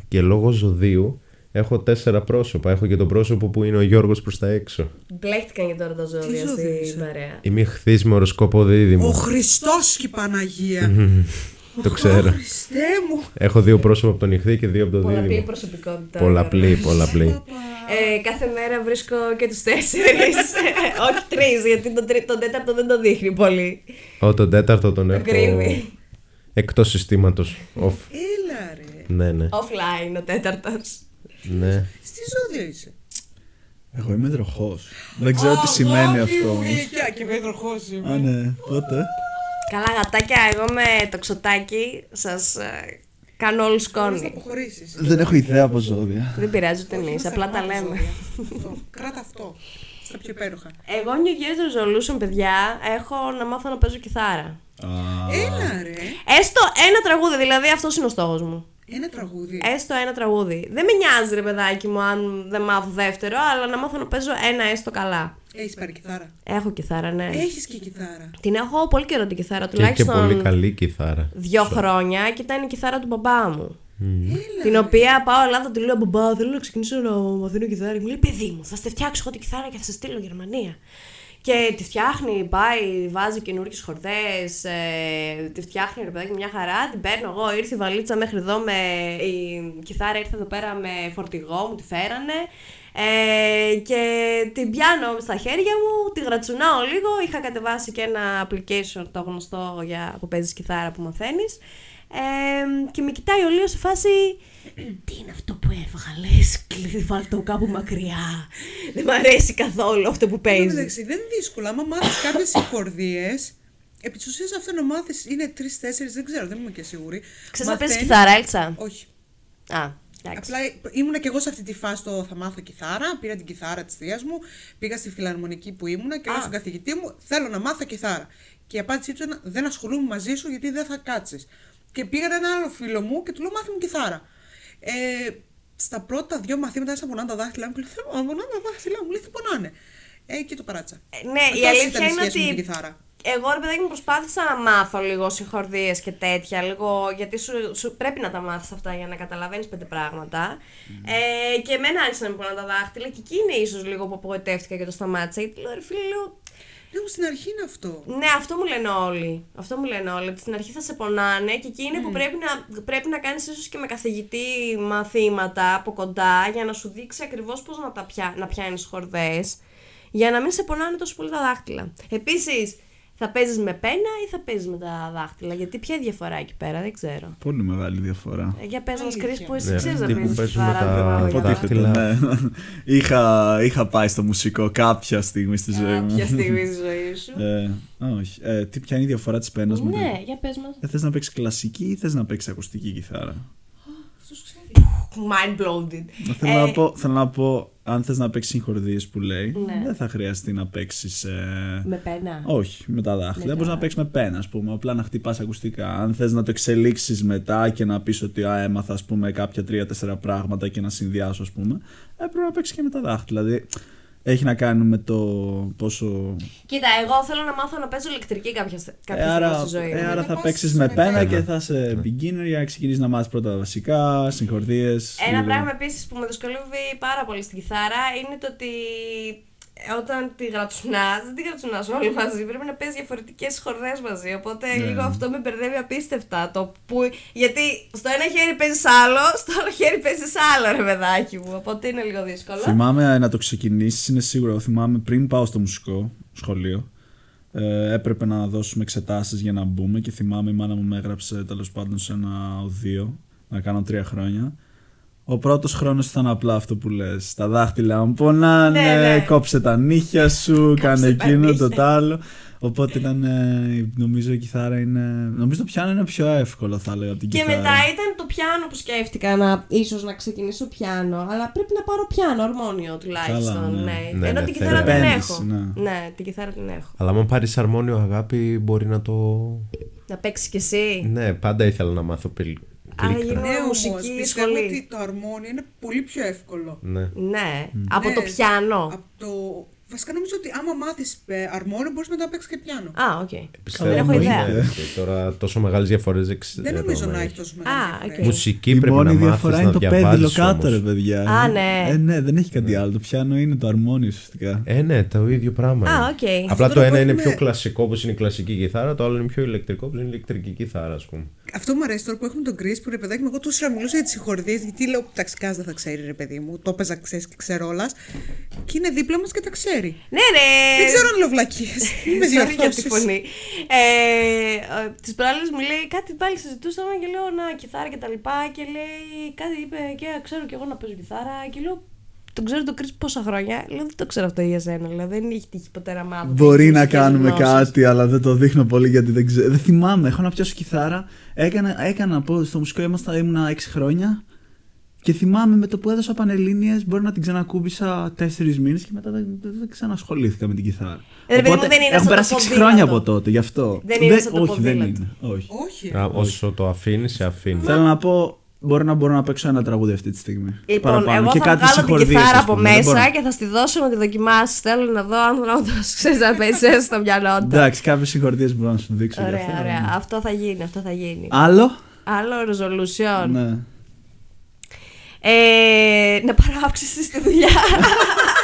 και λόγω ζωδίου έχω τέσσερα πρόσωπα. Έχω και το πρόσωπο που είναι ο Γιώργος προς τα έξω. Μπλέχτηκαν και τώρα τα ζώδια ζώδιο είσαι; στην παρέα. Είμαι χθής με οροσκόπο δίδυμο. Ο Χριστός και η Παναγία. Το Ω, ξέρω. Χριστέ μου. Έχω δύο πρόσωπα από τον ηχθή και δύο από το Πολλαπλή δίδυμο. προσωπικότητα. Πολλαπλή, πολλαπλή. Ε, κάθε μέρα βρίσκω και τους τέσσερις. Όχι τρεις, γιατί τον, τρί- τον τέταρτο δεν το δείχνει πολύ. Ω, τον τέταρτο τον Το έχω κρύβει. εκτός συστήματος. Off. Έλα ρε. Ναι, ναι. Offline ο τέταρτος. Ναι. Στη ζώδιο είσαι. Εγώ είμαι δροχός. Δεν ξέρω τι σημαίνει αυτό. όμως. Γλυκιά και με τροχός είμαι. Α, ναι, πότε; Καλά γατάκια, εγώ με το ξωτάκι σας ε, κάνω όλους Μπορείς να σκόνη. αποχωρήσεις. Δεν έχω ιδέα από ζώδια. Δεν πειράζει ούτε εμείς, Είμαστε απλά τα πάνω λέμε. ζώδια. Αυτό. Κράτα αυτό. Στα πιο υπέροχα. Εγώ New Year's Resolution, παιδιά, έχω να μάθω να παίζω κιθάρα. Έλα ρε. Έστω ένα τραγούδι, δηλαδή αυτός είναι ο στόχος μου. Ένα τραγούδι. Έστω ένα τραγούδι. Δεν με νοιάζει ρε παιδάκι μου αν δεν μάθω δεύτερο, αλλά να μάθω να παίζω ένα έστω καλά. Έχεις πάρει κιθάρα. Έχω κιθάρα, ναι. Έχεις και κιθάρα. Την έχω πολύ καιρό την κιθάρα, Και, και τουλάχιστον πολύ καλή κιθάρα. δύο χρόνια και ήταν η κιθάρα του μπαμπά μου. Έλα. Την οποία πάω Ελλάδα, του λέω Μπαμπά, θέλω να ξεκινήσω να μαθαίνω κιθάρα. Μου λέει Παιδί μου, θα στη φτιάξω εγώ την κιθάρα και θα σε στείλω Γερμανία. Και τη φτιάχνει, πάει, βάζει καινούργιες χορδές, ε, τη φτιάχνει ρε παιδάκι μια χαρά. Την παίρνω εγώ, ήρθε η βαλίτσα μέχρι εδώ με. Η κιθάρα ήρθε εδώ πέρα με φορτηγό, μου τη φέρανε. Ε, και την πιάνω στα χέρια μου, τη γρατσουνάω λίγο. Είχα κατεβάσει και ένα application το γνωστό για που παίζεις κιθάρα που μαθαίνεις. Ε, και με κοιτάει ο Λίος σε φάση Τι είναι αυτό που έβγαλες και βάλ το κάπου μακριά Δεν μ' αρέσει καθόλου αυτό που Εν τω παίζεις μεταξύ, δεν είναι δύσκολο. Άμα μάθεις κάποιες συγχορδίες, επί της ουσίας αυτό να μάθεις είναι τρει-τέσσερι, δεν ξέρω, δεν είμαι και σίγουρη. Ξέρεις να παίζεις Μαθαίνεις- κιθάρα, Έλτσα; Όχι. Α, εντάξει Απλά ήμουνα και εγώ σε αυτή τη φάση το θα μάθω κιθάρα. Πήρα την κιθάρα της θείας μου, πήγα στη φιλαρμονική που ήμουνα και λέω Α. στον καθηγητή μου: Θέλω να μάθω κιθάρα. Και η απάντησή του ήταν: Δεν ασχολούμαι μαζί σου γιατί δεν θα κάτσεις. Και πήγα ένα άλλο φίλο μου και του λέω: Μάθε μου κιθάρα. Ε, στα πρώτα δύο μαθήματα άρχισα να πονάνε τα δάχτυλά μου και λέω: Θέλω να πονάνε τα δάχτυλά μου. Μου λέει: Τι πονάνε. Ε, και το παράτσα. Ε, Ναι, η Αυτός αλήθεια ήταν η είναι σχέση μου με ότι την κιθάρα. εγώ ρε παιδάκι μου προσπάθησα να μάθω λίγο συγχορδίες και τέτοια, λίγο, γιατί σου, σου πρέπει να τα μάθεις αυτά για να καταλαβαίνεις πέντε πράγματα. Ε, και εμένα άρχισαν να μου πονάνε τα δάχτυλα και εκεί είναι ίσως λίγο που απογοητεύτηκα και το σταμάτησα. Γιατί λέω, ρε φίλε, λέω, Ναι, όμως στην αρχή είναι αυτό. Ναι, αυτό μου λένε όλοι. Αυτό μου λένε όλοι. Ότι στην αρχή θα σε πονάνε και εκεί είναι που πρέπει να, πρέπει να κάνεις ίσως και με καθηγητή μαθήματα από κοντά για να σου δείξει ακριβώς πώς να, τα πια, να πιάνεις χορδές. Για να μην σε πονάνε τόσο πολύ τα δάχτυλα. Επίσης, θα παίζεις με πένα ή θα παίζεις με τα δάχτυλα; Γιατί ποια είναι η διαφορά εκεί πέρα, δεν ξέρω. Πολύ μεγάλη διαφορά. Ε, για πες μας, Αλήθεια. Κρι, που εσύ Ναι, ξέρεις να αυτοί που παίζεις παίζουν με τα κιθάρα. δάχτυλα. Ναι. είχα, είχα πάει στο μουσικό κάποια στιγμή στη ζωή μου. Κάποια στιγμή στη ζωή σου. Ε, όχι. Ε, τι, ποια είναι η διαφορά της πένας με Ναι, για πες μας. Ε, θες να παίξεις κλασική ή θες να παίξεις ακουστική κιθάρα; Αυτός ξέρει. Mind blown. Θέλω, να πω, θέλω να πω, αν θες να παίξεις συγχορδίες που λέει, Ναι. δεν θα χρειαστεί να παίξεις. Ε... Με πένα. Όχι, με τα δάχτυλα. Με Μπορεί τα- να παίξεις με πένα, ας πούμε. Απλά να χτυπάς ακουστικά. Αν θες να το εξελίξεις μετά και να πεις ότι α, έμαθα ας πούμε, κάποια τρία-τέσσερα πράγματα και να συνδυάσω, ας πούμε, ε, πρέπει να παίξεις και με τα δάχτυλα. Δηλαδή, έχει να κάνει με το πόσο. Κοίτα, εγώ θέλω να μάθω να παίζω ηλεκτρική κάποια, στε- κάποια Ε, στιγμή άρα, στη ζωή ε, μου. άρα Να θα πας παίξεις με με πένα πένα. και θα είσαι beginner για να ξεκινήσεις να μάθεις πρώτα τα βασικά, συγχορδίες. Ένα πράγμα επίσης που με δυσκολεύει πάρα πολύ στην κιθάρα είναι το ότι όταν τη γρατσουνά, δεν τη γρατσουνάς όλοι μαζί. Πρέπει να παίζει διαφορετικές χορδές μαζί. Οπότε Ναι. λίγο αυτό με μπερδεύει απίστευτα. Το που, γιατί στο ένα χέρι παίζεις άλλο, στο άλλο χέρι παίζεις άλλο, ρε παιδάκι μου. Οπότε είναι λίγο δύσκολο. Θυμάμαι ε, να το ξεκινήσεις, είναι σίγουρο. Θυμάμαι πριν πάω στο μουσικό σχολείο. Ε, έπρεπε να δώσουμε εξετάσεις για να μπούμε και θυμάμαι η μάνα μου με έγραψε τέλος πάντων σε ένα οδείο να κάνω τρία χρόνια. Ο πρώτος χρόνος ήταν απλά αυτό που λες. Τα δάχτυλα μου πονάνε, Ναι, ναι. κόψε τα νύχια σου, κάνε τα εκείνο νύχια. το τ' άλλο. Οπότε ήταν, ε, νομίζω η κιθάρα είναι. Νομίζω το πιάνο είναι πιο εύκολο, θα έλεγα από την Και κιθάρα. μετά ήταν το πιάνο που σκέφτηκα να ίσως να ξεκινήσω πιάνο, αλλά πρέπει να πάρω πιάνο, ορμόνιο τουλάχιστον. Καλά, ναι. ναι. Ναι, Ενώ ναι, την θέλει κιθάρα την επένδυση, έχω. ναι. ναι, την κιθάρα την έχω. Αλλά αν πάρεις αρμόνιο αγάπη, μπορεί να το. Να παίξεις κι εσύ. Ναι, πάντα ήθελα να μάθω πιλ. Άρα κλίκτρα. γίνω- Ναι, όμως, μουσική πιστεύω σχολή. ότι το αρμόνιο είναι πολύ πιο εύκολο. Ναι. Ναι, από Ναι, το πιάνο. Από το... Βασικά νομίζω ότι άμα μάθεις ε, αρμόνιο μπορείς μετά να παίξεις και πιάνο. Α, οκ. Πιστεύω Δεν έχω ότι ιδέα. είναι. Και Τώρα τόσο μεγάλες διαφορές δεν ξέρω. Δεν νομίζω να ναι. έχει τόσο μεγάλη Α, διαφορά. οκ. Μουσική Η πρέπει μόνη να μάθεις διαφορά να είναι το πέδιλο διαβάζεις κάτω, όμως. ρε παιδιά. Α, ναι. Ε, ναι, δεν έχει κάτι άλλο. Το πιάνο είναι το αρμόνιο ουσιαστικά. Ε, ναι, το ίδιο πράγμα. Α, είναι. οκ. Απλά Αυτό το το ένα είναι έχουμε- πιο κλασικό όπως είναι η κλασική κιθάρα, το άλλο είναι πιο ηλεκτρικό όπως είναι η ηλεκτρική κιθάρα, ας πούμε. Αυτό που μου αρέσει τώρα που έχουμε τον Chris που ρε παιδάκι μου, εγώ τόσο ώρα μιλούσα για τις συγχορδίες, γιατί λέω ταξικά δεν θα ξέρει ρε παιδί μου. Το έπαιζα ξέρεις και ξέρω όλα. Και είναι δίπλα μας και τα ξέρει. Ναι, ναι. Δεν ξέρω αν λέω βλακείες. Μην με Sorry για τη διορθώσεις. φωνή. Ε, ε, τις προάλλες μου λέει κάτι πάλι συζητούσαμε και λέω να κιθάρα και τα λοιπά και λέει κάτι είπε και «Α, ξέρω και εγώ να παίζω κιθάρα και λέω τον ξέρω τον Chris πόσα χρόνια. Λέω δεν το ξέρω αυτό για σένα. Λέω, δεν έχει τύχει ποτέ να μάθω. Μπορεί τέτοιες να μουσικές κάνουμε γνώσεις. κάτι, αλλά δεν το δείχνω πολύ γιατί δεν ξέρω. Δεν θυμάμαι. Έχω να πιάσω κιθάρα. Έκανα, έκανα να πω στο μουσικό ήμασταν, ήμουνα 6 χρόνια. Και θυμάμαι με το που έδωσα πανελλήνιες μπορεί να την ξανακούμπησα 4 μήνες και μετά δεν, δεν, δεν ξανασχολήθηκα με την κιθάρα. Ε, ρε παιδί μου, δεν είναι έχουν σαν το περάσει 6 ποδήλατο. χρόνια από τότε, γι' αυτό. Δεν είναι σαν το όχι, δεν ποδήλατο. είναι. Όχι. Όχι. Α, όσο το αφήνεις, σε αφήνει. Θέλω να πω, μπορεί να μπορώ να παίξω ένα τραγούδι αυτή τη στιγμή. Λοιπόν, Παραπάνω. εγώ και θα κάτι βγάλω την συγχορδίες, κιθάρα ας από πούμε, δεν μέσα μπορώ. και θα στη δώσω να τη δοκιμάσει. Θέλω να δω αν όντω ξέρεις να παίζει στο μυαλό του. Εντάξει, κάποιες συγχορδίες μπορώ να σου δείξω. γι' αυτό, Ωραία, ωραία. ναι. Αυτό θα γίνει, αυτό θα γίνει. Άλλο; Άλλο resolution. Ναι. Ε, να πάρω αύξηση στη δουλειά.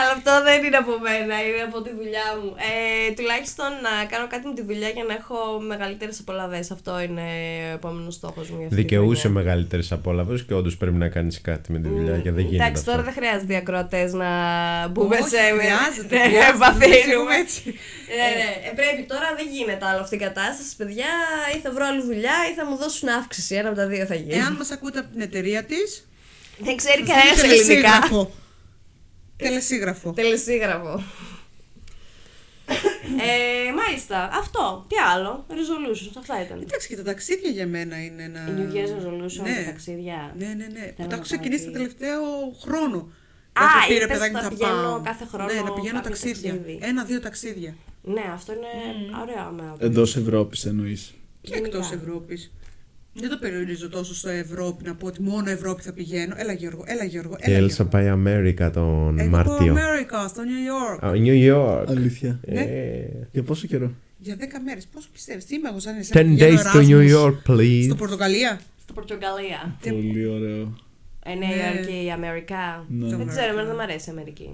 Αλλά αυτό δεν είναι από μένα, είναι από τη δουλειά μου. Ε, τουλάχιστον να κάνω κάτι με τη δουλειά για να έχω μεγαλύτερες απολαυέ. Αυτό είναι ο επόμενος στόχος μου. για αυτή τη Δικαιούσε χρονιά. μεγαλύτερες απόλαυε και όντως πρέπει να κάνεις κάτι με τη δουλειά και δεν γίνεται. Εντάξει, αυτό. τώρα δεν χρειάζεται οι ακροατές να μπούμε Όχι, σε. χρειάζεται, Ναι, χρειάζεται, βαθύνουμε. έτσι. Ναι, ναι. Ε, πρέπει τώρα, δεν γίνεται άλλο αυτή η κατάσταση, παιδιά. Ή θα βρω άλλη δουλειά ή θα μου δώσουν αύξηση. Ένα από τα δύο θα γίνει. Εάν μας ακούτε από την εταιρεία της. Δεν ξέρει κανένας ελληνικά. Τελεσίγραφο. Τελεσίγραφο. ε, μάλιστα, αυτό. Τι άλλο; Resolutions, αυτά ήταν. Εντάξει, και τα ταξίδια για μένα είναι ένα. Η New Year's resolution, Ναι. τα ταξίδια. Ναι, ναι, ναι. Που να τα έχω πάω ξεκινήσει το εκεί. τελευταίο χρόνο. Α, Κάθε πήρε είπες παιδάκι θα θα πηγαίνω πάω. κάθε χρόνο Ναι, να πηγαίνω κάποιο ταξίδια. ταξίδι. Ένα-δύο ταξίδια. Ναι, αυτό είναι ωραίο με Εντός Ευρώπης εννοείς. Και Γενικά. εκτό Ευρώπης. Δεν το περιορίζω τόσο στο Ευρώπη να πω ότι μόνο Ευρώπη θα πηγαίνω. Έλα Γιώργο, έλα Γιώργο. Η Έλα, Έλσα Γιώργο. πάει Αμέρικα τον Εγώ πάω Μάρτιο. Αμέρικα, στο New York. Α, New York. Αλήθεια. Ναι. Ε, Για πόσο καιρό; Για 10 μέρες. Πόσο πιστεύεις, τι είμαι εγώ σαν εσένα. 10 πηγαίνω days to New Erasmus York, please. Στο Πορτογαλία. Στο Πορτογαλία. Πολύ ωραίο. Ε, Νέα Ναι. Υόρκη, η Αμερικά. Ναι. Δεν Το ξέρω, εμένα Αμερικά. δεν μου αρέσει η Αμερική.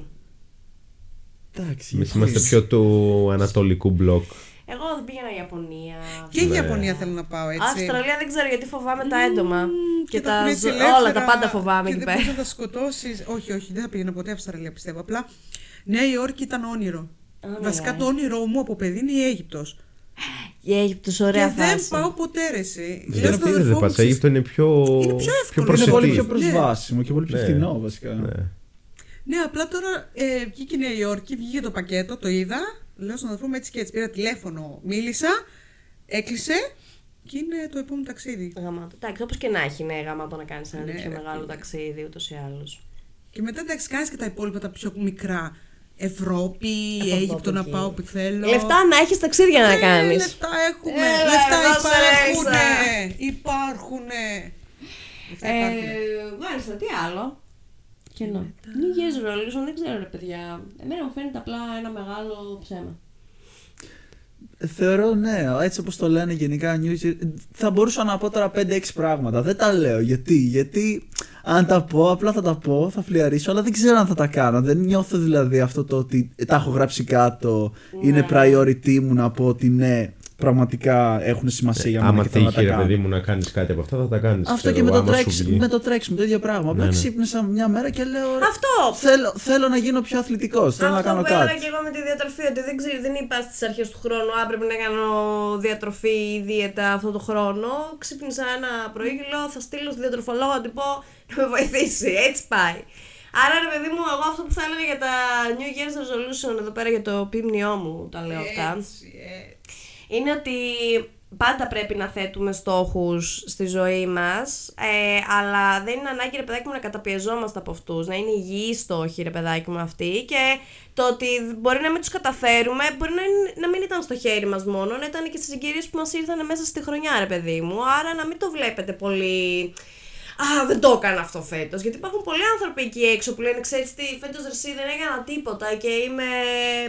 Εντάξει. Εμείς είμαστε πιο του ανατολικού μπλοκ. Εγώ δεν πήγαινα Ιαπωνία. Και η Ιαπωνία θέλω να πάω έτσι. Αυστραλία δεν ξέρω γιατί φοβάμαι τα έντομα. και, τα τα αφήνεις ζω- ελεύθερα όλα τα πάντα φοβάμαι και εκεί δεν πέρα. μπορείς να τα σκοτώσεις. Όχι, όχι, δεν θα πήγαινα ποτέ Αυστραλία πιστεύω. Απλά Νέα Υόρκη ήταν όνειρο. Όνειρο, Βασικά ε. το όνειρό μου από παιδί είναι η Αίγυπτος. Η Αίγυπτος, ωραία και δεν φάση. πάω ποτέ ρε εσύ. Λέω Δεν στον πήρε, αδερφό δεν μου, πας. ξέρεις, Αίγυπτο είναι πιο. Είναι πιο εύκολο, Είναι Είναι πολύ προσιτή. πιο προσβάσιμο και πολύ πιο Ναι. φθηνό βασικά. Ναι. Ναι, απλά τώρα ε, βγήκε η Νέα Υόρκη, βγήκε το πακέτο, το είδα. Λέω στον αδερφό μου έτσι και έτσι. Πήρα τηλέφωνο, μίλησα, έκλεισε και είναι το επόμενο ταξίδι. Γαμάτο. Εντάξει, όπως και να έχει, ναι, γαμάτο να κάνεις ένα Ναι, τέτοιο ρε, μεγάλο φίλε. ταξίδι ούτως ή άλλως. Και μετά εντάξει, κάνεις και τα υπόλοιπα τα πιο μικρά. Ευρώπη, Από εδώ, Αίγυπτο από να εκεί. πάω που θέλω. Λεφτά να έχεις ταξίδια να Ε, κάνεις. Λεφτά έχουμε. Έλα, λεφτά ρε, δώσε υπάρχουνε. έξα. Υπάρχουνε. Λεφτά Ε, υπάρχουνε. Μάλιστα, τι άλλο. Κενό. New Year's Resolution, δεν ξέρω ρε παιδιά. Εμένα μου φαίνεται απλά ένα μεγάλο ψέμα. Θεωρώ ναι, έτσι όπως το λένε γενικά New Year, θα μπορούσα να πω τώρα 5-6 πράγματα. Δεν τα λέω. Γιατί, γιατί αν τα πω, απλά θα τα πω, θα φλιαρίσω, αλλά δεν ξέρω αν θα τα κάνω. Δεν νιώθω δηλαδή αυτό το ότι τα έχω γράψει κάτω, είναι priority μου να πω ότι ναι, πραγματικά έχουν σημασία για μένα Άμα και θέλω να τύχει, τα ρε κάνω. παιδί μου, να κάνεις κάτι από αυτά, θα τα κάνεις. Αυτό και με το, τρέξ, με το τρέξιμο, το ίδιο πράγμα. Απλά Ναι, ναι. ξύπνησα μια μέρα και λέω. ρε, Αυτό! Θέλω, θέλω να γίνω πιο αθλητικός. Θέλω να Αυτό κάνω που έλεγα κάτι. και εγώ με τη διατροφή, ότι δεν, ξέρω, δεν είπα στις αρχές του χρόνου, Α, πρέπει να κάνω διατροφή ή δίαιτα αυτό το χρόνο. Ξύπνησα ένα πρωί και λέω, θα στείλω στη διατροφολόγο να του πω να με βοηθήσει. Έτσι πάει. Άρα, ρε παιδί μου, εγώ αυτό που θα έλεγα για τα New Year's Resolution εδώ πέρα για το πίμνιό μου, τα λέω αυτά. Έτσι, έτσι. Είναι ότι πάντα πρέπει να θέτουμε στόχους στη ζωή μας, ε, αλλά δεν είναι ανάγκη ρε παιδάκι μου να καταπιεζόμαστε από αυτούς, να είναι υγιείς στόχοι ρε παιδάκι μου αυτοί. Και το ότι μπορεί να μην τους καταφέρουμε, μπορεί να, είναι- να μην ήταν στο χέρι μας μόνο, να ήταν και στις συγκυρίες που μας ήρθαν μέσα στη χρονιά ρε παιδί μου, άρα να μην το βλέπετε πολύ... Α, δεν το έκανα αυτό φέτος. Γιατί υπάρχουν πολλοί άνθρωποι εκεί έξω που λένε: Ξέρεις τι, φέτος ρεσί δεν έκανα τίποτα και είμαι.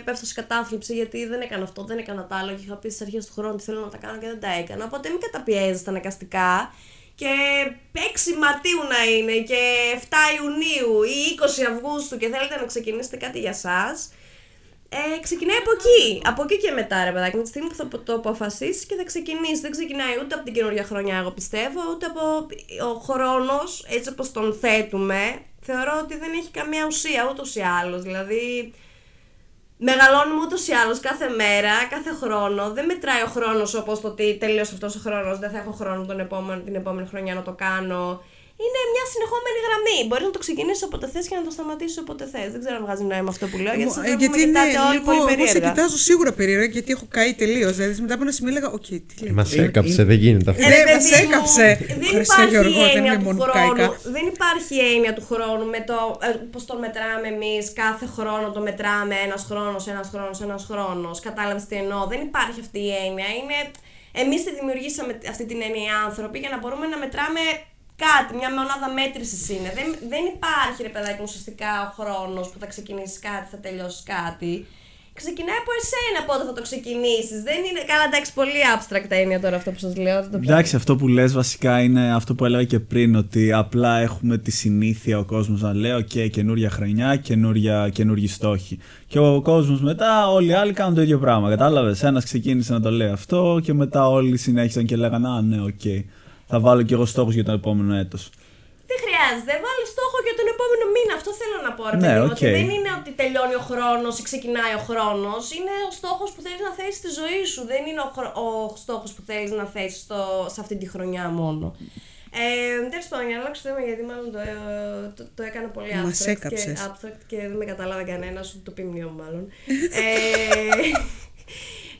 πέφτω σε κατάθλιψη γιατί δεν έκανα αυτό, δεν έκανα τα άλλο. Και είχα πει στις αρχές του χρόνου τι θέλω να τα κάνω και δεν τα έκανα. Οπότε μην καταπιέζεστε αναγκαστικά. Και 6 Μαρτίου να είναι και 7 Ιουνίου ή 20 Αυγούστου και θέλετε να ξεκινήσετε κάτι για σας ε, ξεκινάει από εκεί. Από εκεί και μετά, ρε παιδάκι. Με τη στιγμή που θα το αποφασίσεις και θα ξεκινήσεις. Δεν ξεκινάει ούτε από την καινούργια χρονιά, εγώ πιστεύω, ούτε από ο χρόνος, έτσι όπως τον θέτουμε. Θεωρώ ότι δεν έχει καμία ουσία ούτως ή άλλως. Δηλαδή, μεγαλώνουμε ούτως ή άλλως κάθε μέρα, κάθε χρόνο. Δεν μετράει ο χρόνος όπως το ότι τελείωσε αυτός ο χρόνος, δεν θα έχω χρόνο τον επόμενο, την επόμενη χρονιά να το κάνω. Είναι μια συνεχόμενη γραμμή. Μπορείς να το ξεκινήσεις όποτε θες και να το σταματήσεις όποτε θες. Δεν ξέρω αν βγάζει νόημα αυτό που λέω, γιατί σας Ε, βλέπουμε γιατί και είναι κοιτάτε όλοι λίγο, πολύ εγώ σε περίεργα. κοιτάζω σίγουρα περίεργα γιατί έχω καεί τελείως. Δηλαδή μετά από ένα σημείο έλεγα, Οκ, τι λέει. Μας Είναι- έκαψε, δεν γίνεται αυτό. Ε, Ρε μας παιδί μου, έκαψε. Δεν Ευχαριστώ, υπάρχει Γιώργο, δεν έννοια είναι του μόνο που χρόνου. κάηκα. Δεν υπάρχει έννοια του χρόνου με το ε, πώς τον μετράμε εμείς. Κάθε χρόνο το μετράμε ένας χρόνος, ένας χρόνος, ένας χρόνος. Κατάλαβες τι εννοώ. Δεν υπάρχει αυτή η έννοια. Είναι. Εμείς τη δημιουργήσαμε αυτή την έννοια οι άνθρωποι για να μπορούμε να μετράμε κάτι. Μια μονάδα μέτρησης είναι. Δεν, δεν υπάρχει ρε παιδάκι μου ουσιαστικά ο χρόνος που θα ξεκινήσεις κάτι, θα τελειώσεις κάτι. Ξεκινάει από εσένα πότε θα το ξεκινήσεις. Δεν είναι. Καλά, εντάξει, πολύ abstract έννοια τώρα αυτό που σας λέω. δεν το Εντάξει, αυτό που λες βασικά είναι αυτό που έλεγα και πριν, ότι απλά έχουμε τη συνήθεια ο κόσμος να λέει «Οκ, καινούρια χρονιά, καινούρια, καινούργιοι στόχοι». Και ο κόσμος μετά, όλοι οι άλλοι κάνουν το ίδιο πράγμα, κατάλαβες. Ένας ξεκίνησε να το λέει αυτό και μετά όλοι συνέχισαν και λέγανε «Α, ναι, οκ, θα βάλω κι εγώ στόχους για το επόμενο έτος». Δεν χρειάζεται. Βάλε στόχο για τον επόμενο μήνα. Αυτό θέλω να πω. Ρε, Ναι, παιδί μου, οκ. Ότι δεν είναι ότι τελειώνει ο χρόνος ή ξεκινάει ο χρόνος. Είναι ο στόχος που θέλεις να θέσεις στη ζωή σου. Δεν είναι ο, χρο... ο στόχος που θέλεις να θέσεις σε αυτή τη χρονιά μόνο. Ε, Τέλος πάντων, για να αλλάξω θέμα, γιατί μάλλον το, ε, το, το έκανα πολύ Μας abstract και, έκαψες. abstract και δεν με κατάλαβε κανένας, ούτε το ποιμνίο μου μάλλον. ε,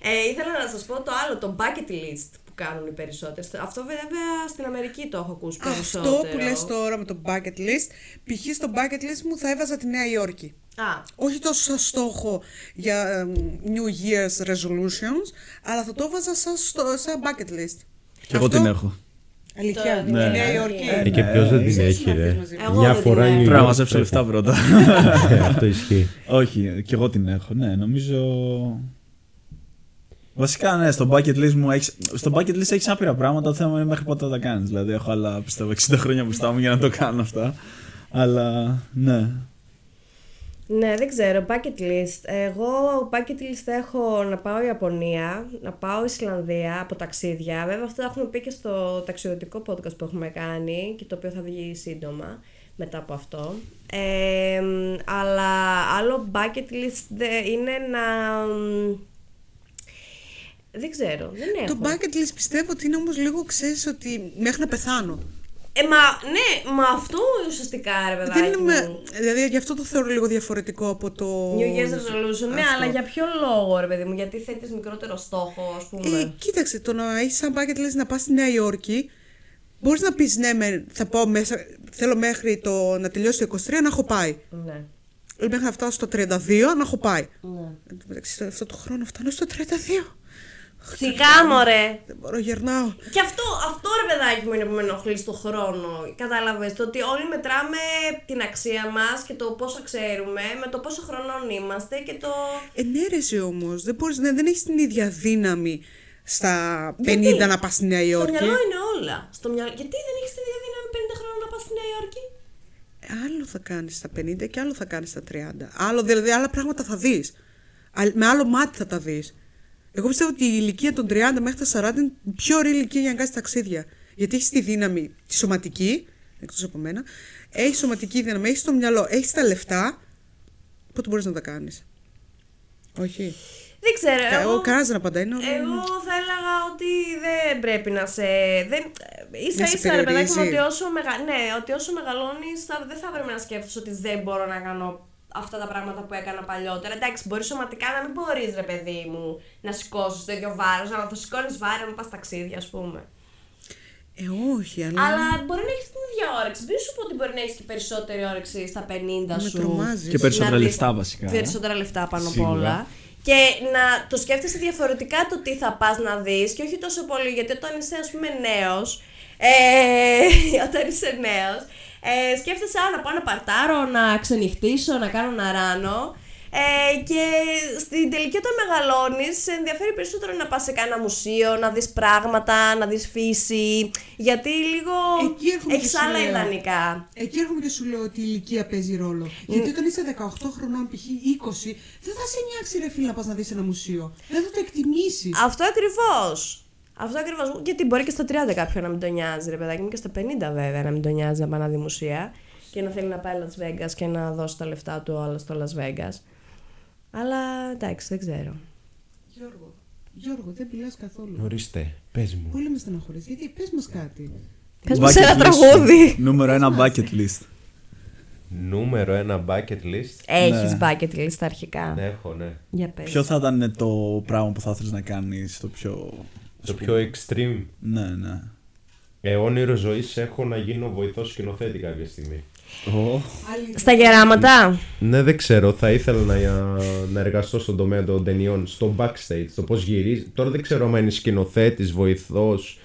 ε, ήθελα να σας πω το άλλο, το bucket list που κάνουν οι περισσότερες. Αυτό βέβαια στην Αμερική το έχω ακούσει περισσότερο. Αυτό που λες τώρα με το bucket list, π.χ. στο bucket list μου θα έβαζα τη Νέα Υόρκη. Α, Όχι τόσο σαν στόχο για εμ, New Year's resolutions, αλλά θα το έβαζα σαν, στο, σαν bucket list. Και εγώ Αυτό- την έχω. Αλήθεια, Το- τη ναι. Νέα Υόρκη. Ε, Ε, και ποιος δεν την Ξέρεις έχει, να ρε. έρθεις μαζί μου. Εγώ Μια δεν φορά την έχω. New Πρέπει να York μαζέψω το λεφτά έχω. πρώτα. Ε, Αυτό ισχύει. Όχι, και εγώ την έχω, ναι, νομίζω. Βασικά, ναι, στο bucket list μου έχεις, στο bucket list έχεις άπειρα πράγματα. Το θέμα είναι μέχρι πότε θα τα κάνεις. Δηλαδή, έχω άλλα πιστεύω 60 χρόνια μπροστά μου για να το κάνω αυτά. Αλλά, ναι. Ναι, δεν ξέρω. Bucket list. Εγώ bucket list έχω να πάω Ιαπωνία, να πάω Ισλανδία από ταξίδια. Βέβαια, αυτό το έχουμε πει και στο ταξιδιωτικό podcast που έχουμε κάνει και το οποίο θα βγει σύντομα μετά από αυτό. Ε, αλλά άλλο bucket list δε- είναι να... Δεν ξέρω, δεν έχω. Το bucket list πιστεύω ότι είναι όμως λίγο, ξέρεις, ότι μέχρι να πεθάνω. Ε, μα, ναι, μα αυτό ουσιαστικά ρε παιδάκι Δεν είναι μου. με, δηλαδή γι' αυτό το θεωρώ λίγο διαφορετικό από το... New Year's Resolution, ναι, Αυτό. αλλά για ποιο λόγο ρε παιδί μου, γιατί θέτεις μικρότερο στόχο, ας πούμε. Ε, κοίταξε, το να έχεις σαν bucket list να πας στη Νέα Υόρκη, μπορείς να πεις ναι, μεν, θα πάω μέσα, θέλω μέχρι το, να τελειώσει το 23 να έχω πάει. Ναι. Ή μέχρι να φτάσω στο 32 να έχω πάει. ναι. Εν τω μεταξύ, αυτό το χρόνο φτάνω στο 32. Σιγά μωρέ. Δεν μπορώ, γερνάω. Και αυτό, αυτό ρε παιδάκι μου είναι που με ενοχλεί στο χρόνο. Κατάλαβες το ότι όλοι μετράμε την αξία μας και το πόσο ξέρουμε με το πόσο χρονών είμαστε και το... Ε, ναι, ρε, εσύ όμως, δεν, μπορείς, ναι, δεν έχεις την ίδια δύναμη στα 50 Γιατί; να πας στη Νέα Στο Υόρκη. μυαλό είναι όλα. Στο μυαλό... Γιατί δεν έχεις τη δύναμη 50 χρόνια να πας στη Νέα Υόρκη; Ε, Άλλο θα κάνεις στα 50 και άλλο θα κάνεις στα 30. Άλλο, δηλαδή άλλα πράγματα θα δεις. Α- Με άλλο μάτι θα τα δεις. Εγώ πιστεύω ότι η ηλικία των 30 μέχρι τα 40 είναι η πιο ωραία ηλικία για να κάνεις ταξίδια. Γιατί έχεις τη δύναμη, τη σωματική, εκτός από μένα, έχεις σωματική δύναμη, έχεις το μυαλό, έχεις τα λεφτά, πότε μπορείς να τα κάνεις. Όχι. Δεν ξέρω. Κα- εγώ... Εγώ κανένας δεν απαντάει. είναι όλο- Εγώ θα έλεγα ότι δεν πρέπει να σε. Δεν... ίσα Να σε ίσα ρε παιδάκι μου περιορίζει. ότι όσο, μεγα... ναι, ότι όσο μεγαλώνεις δεν θα πρέπει να σκέφτεσαι ότι δεν μπορώ να κάνω αυτά τα πράγματα που έκανα παλιότερα. Εντάξει, μπορείς σωματικά να μην μπορείς, ρε παιδί μου, να σηκώσεις το ίδιο βάρος, αλλά θα σηκώνεις βάρο να πας ταξίδια, ας πούμε. Ε, όχι, αλλά, Αλλά μπορεί να έχεις την ίδια όρεξη. Μην σου πω ότι μπορεί να έχεις και περισσότερη όρεξη στα 50 Με σου. τρομάζεις. Και περισσότερα Να δεις λεφτά βασικά. ε. Περισσότερα λεφτά πάνω απ' Σίγουρα. όλα. Και να το σκέφτεσαι διαφορετικά το τι θα πας να δεις και όχι τόσο πολύ γιατί όταν είσαι ας πούμε νέος, ε, όταν είσαι νέος, ε, σκέφτεσαι «Α, να πάω να παρτάρω, να ξενυχτήσω, να κάνω να ράνω ε, και στην τελική όταν μεγαλώνεις σε ενδιαφέρει περισσότερο να πας σε κάνα μουσείο, να δεις πράγματα, να δεις φύση γιατί λίγο Εκεί έρχομαι και έχεις σου άλλα λέω. ιδανικά. Εκεί έρχομαι και σου λέω ότι η ηλικία παίζει ρόλο. Γιατί όταν είσαι 18 χρονών, π.χ. 20, δεν θα σε νοιάξει ρε φίλε να πας να δεις ένα μουσείο. Δεν θα το εκτιμήσεις. Αυτό ακριβώς. Αυτό ακριβώς. Γιατί μπορεί και στα 30 κάποιον να μην τον νοιάζει, ρε παιδάκι μου, και στα 50 βέβαια να μην τον νοιάζει να πάει να δει μουσεία και να θέλει να πάει Las Vegas και να δώσει τα λεφτά του όλα στο Las Vegas. Αλλά εντάξει, δεν ξέρω. Γιώργο, Γιώργο, δεν μιλάς καθόλου. Ορίστε, πες μου. Πολύ με στεναχωρείς. Γιατί πες μας κάτι. Πες μας ένα Bucket list. τραγούδι. Νούμερο ένα bucket list. Νούμερο ένα bucket list. Έχεις bucket list αρχικά. Ναι, έχω, ναι. Για πες. Ποιο θα ήταν το πράγμα που θα ήθελε να κάνεις το πιο. Το πιο extreme. Ναι, ναι. Ε, όνειρο ζωής έχω να γίνω βοηθός σκηνοθέτη κάποια στιγμή. Ω, Στα γεράματα. Ναι, δεν ξέρω. Θα ήθελα να, να εργαστώ στον τομέα των ταινιών, στο backstage, το πώς γυρίζει. Τώρα δεν ξέρω αν είναι σκηνοθέτης, βοηθός,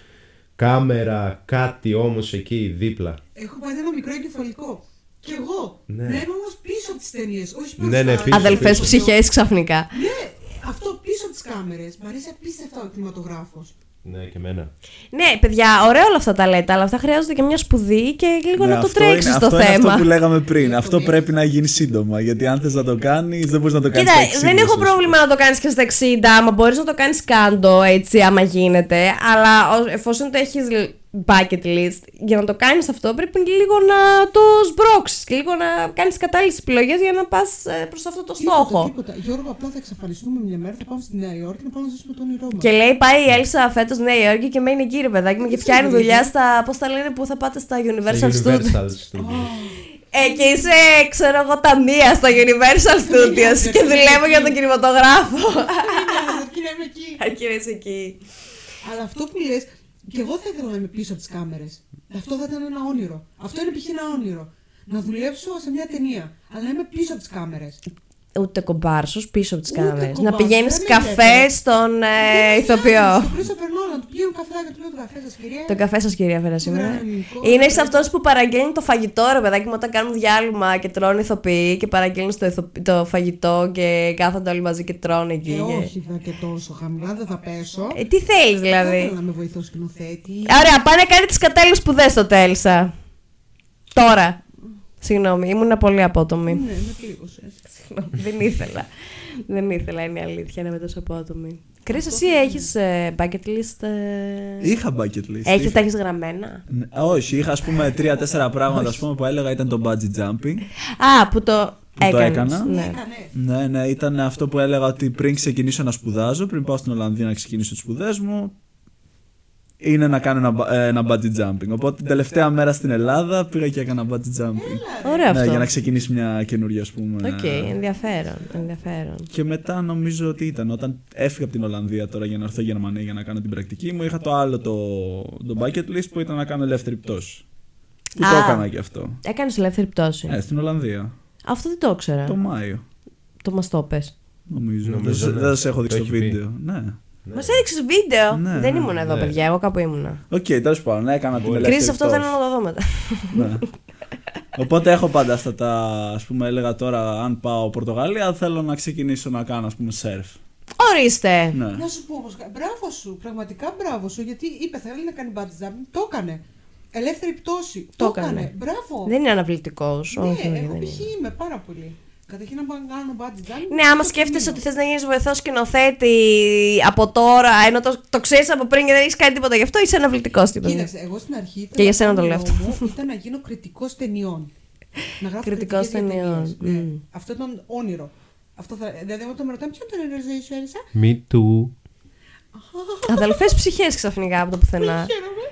κάμερα, κάτι όμως εκεί δίπλα. Έχω πάει ένα μικρό εγκεφαλικό. Κι εγώ. Ναι. Να είμαι όμως πίσω από τις ταινίες, όχι Ναι, μπροστά. ναι, πίσω. Αδελφές πίσω. ψυχές ξαφνικά. Ναι, αυτό πίσω από τις κάμερες. Μ' αρέσει απίστευτα ο κινηματογράφος. Ναι, και εμένα. Ναι, παιδιά, ωραία όλα αυτά τα λέτε, αλλά αυτά χρειάζονται και μια σπουδή και λίγο ναι, να το αυτό τρέξεις είναι- το αυτό θέμα. Είναι αυτό που λέγαμε πριν. αυτό πρέπει να γίνει σύντομα. Γιατί αν θες να το κάνεις, δεν μπορείς να το κάνεις. Κοίτα, δεν έχω πρόβλημα να το κάνεις και στα 60, άμα μπορείς να το κάνεις κάντο έτσι, άμα γίνεται. Αλλά ο- εφόσον το έχεις bucket list, για να το κάνεις αυτό πρέπει λίγο να το σμπρώξεις και λίγο να κάνεις κατάλληλες επιλογές για να πας προς αυτό το στόχο. Τίποτα, τίποτα. Γιώργο, απλά θα εξαφανιστούμε μια μέρα, θα πάμε στη Νέα Υόρκη να πάμε να ζήσουμε το όνειρό μας. Και λέει πάει η Έλσα φέτος Νέα Υόρκη και μένει εκεί, ρε παιδάκι μου, και πιάνει δουλειά στα. Πώς τα λένε που θα πάτε στα Universal Στο Studios. Universal Studios. Ε, και είσαι, ξέρω εγώ, ταμεία στο Universal Studios και δουλεύω για τον κινηματογράφο. Αρκεί να είμαι εκεί. Αρκεί να είσαι εκεί. Αλλά αυτό που λες, και εγώ θα ήθελα να είμαι πίσω από τις κάμερες. Αυτό θα ήταν ένα όνειρο. Αυτό είναι π.χ. ένα όνειρο. Να δουλέψω σε μια ταινία, αλλά να είμαι πίσω από τις κάμερες. Ούτε κομπάρσος πίσω από τις Ούτε κάμερες. Να κομπάρσος, πηγαίνεις δεν με καφέ ενδιαφέρει. στον ε, ηθοποιό. Στον Christopher Nolan, του πηγαίνω καφεδάκι, του λέω το καφέ σας κυρία. Το καφέ σας, κυρία Φέρα, σήμερα. Βρανικό, Είναι βρανικό. σε αυτός που παραγγέλνει το φαγητό, ρε παιδάκι μου, όταν κάνουν διάλειμμα και τρώνε ηθοποιοί και παραγγέλνουν το, ηθο- το φαγητό και κάθονται όλοι μαζί και τρώνε εκεί. Ε, και- όχι θα και τόσο χαμηλά, δεν θα πέσω. Ε, τι θέλεις Θα δηλαδή; ήθελα να με βοηθό σκηνοθέτης. Ωραία, πάνε να κάνει τις κατάλληλες σπουδές στο Τέλσα. Τώρα. Συγγνώμη, ήμουν πολύ απότομη. Ναι, με πλήγωσες. Συγγνώμη, δεν ήθελα. δεν ήθελα, είναι η αλήθεια, να είμαι τόσο απότομη. Κρίς, εσύ έχεις ε, bucket list. Ε... Είχα bucket list. Έχεις, Είχα- τα έχεις γραμμένα; Ναι, Όχι, είχα ας πούμε τρία-τέσσερα πράγματα ας πούμε, που έλεγα ήταν το bungee jumping. Α, που το το έκανες. έκανα. Ναι. Έκανε. Ναι, ναι, ήταν αυτό που έλεγα ότι πριν ξεκινήσω να σπουδάζω, πριν πάω στην Ολλανδία να ξεκινήσω τις σπουδές μου, είναι να κάνω ένα, μπα- ε, ένα bungee jumping. Οπότε την τελευταία μέρα στην Ελλάδα πήγα και έκανα bungee jumping. Ωραίο Ναι, αυτό. για να ξεκινήσει μια καινούργια, ας πούμε. Οκ, ενδιαφέρον, ενδιαφέρον. Και μετά νομίζω ότι ήταν όταν έφυγα από την Ολλανδία τώρα για να έρθω Γερμανία για να κάνω την πρακτική μου, είχα το άλλο το, το bucket list που ήταν να κάνω ελεύθερη πτώση. Που το Α. έκανα και αυτό. Έκανες ελεύθερη πτώση. Ε, στην Ολλανδία. Αυτό δεν το ήξερα. Το Μάιο. Δεν μας το 'πες. Νομίζω. Νομίζω, δεν ναι. δεν σας έχω Το δείξει το έχει πει. βίντεο. Ναι. Μας έδειξες βίντεο. Ναι, δεν ναι, ήμουν εδώ, ναι. παιδιά. Εγώ κάπου ήμουνα. Οκ, τέλος πάντων, έκανα την ελεύθερη Κρίση, αυτό πτώση. θέλω να το δω μετά. Ναι. Οπότε έχω πάντα αυτά τα, ας πούμε, έλεγα τώρα, αν πάω Πορτογαλία, θέλω να ξεκινήσω να κάνω, ας πούμε, σερφ. Ορίστε. Ναι. Να σου πω όμως, μπράβο σου, πραγματικά μπράβο σου, γιατί είπε θέλει να κάνει bungee jumping, το έκανε. Ελεύθερη πτώση, Το το, έκανε. έκανε. Μπράβο. Δεν είναι αναβλητικός. ναι, όχι, εγώ δεν π.χ. είναι. είμαι πάρα πολύ. Καταρχήν να πάω να κάνω bungee jumping. Ναι, άμα το σκέφτεσαι κινούμαι. ότι θες να γίνεις βοηθός σκηνοθέτη από τώρα, ενώ το, το ξέρεις από πριν και δεν έχεις κάνει τίποτα γι' αυτό, είσαι αναβλητικός τίποτα. Κοίταξε, εγώ στην αρχή Και για σένα το όνειρό λέω αυτό. μου ήταν να γίνω κριτικός ταινιών. Να γράφω Κριτικός κριτικές για ταινιών, ταινίες. Ναι. μμ. Αυτό ήταν όνειρο. Αυτό θα, δηλαδή, όταν με ρωτάνε ποιο ήταν το όνειρο σου, Έλισσα. Me too. Αδελφές ψυχές ξαφνικά από το πουθενά. Χαίρομαι.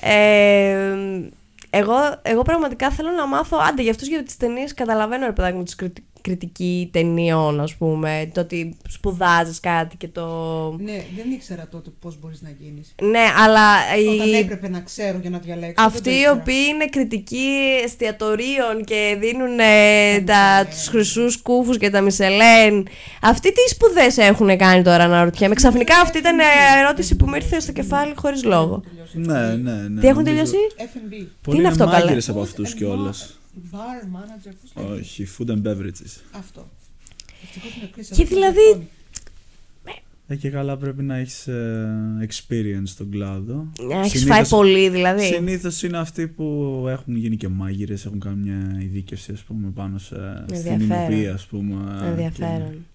Ε, εγώ, εγώ πραγματικά θέλω να μάθω. Άντε, για αυτούς για τις ταινίες καταλαβαίνω, ρε παιδάκι μου, τη κριτική ταινιών, ας πούμε. Το ότι σπουδάζεις κάτι και το. Ναι, δεν ήξερα τότε πώς μπορείς να γίνεις. Ναι, αλλά. Όταν η- έπρεπε να ξέρω για να διαλέξω. δεν Αυτοί το οι ήξερα. οποίοι είναι κριτικοί εστιατορίων και δίνουν ε, τα, τους χρυσούς κούφους και τα Μισελέν, αυτοί τι σπουδές έχουν κάνει τώρα να ρωτιέμαι. Ξαφνικά αυτή ήταν ε, ερώτηση που μου ήρθε στο κεφάλι χωρίς λόγο. Ναι, ναι, ναι. Τι έχουν νομίζω- τελειώσει; F&B. Πολλοί είναι αυτό, καλέ; μάγκερες από αυτούς Food and κιόλα. Bar- Bar manager, πώς λέγεται. Όχι, food and beverages. Αυτό. Ευτυχώς είναι κρίση, Και αυτό δηλαδή- το Ε, και καλά πρέπει να έχεις ε, experience στον κλάδο. Έχεις φάει πολύ δηλαδή. Συνήθως είναι αυτοί που έχουν γίνει και μάγειρες, έχουν κάνει μια ειδίκευση ας πούμε, πάνω σε, στην Ενδιαφέρον. υνοπία, ας πούμε. Ενδιαφέρον.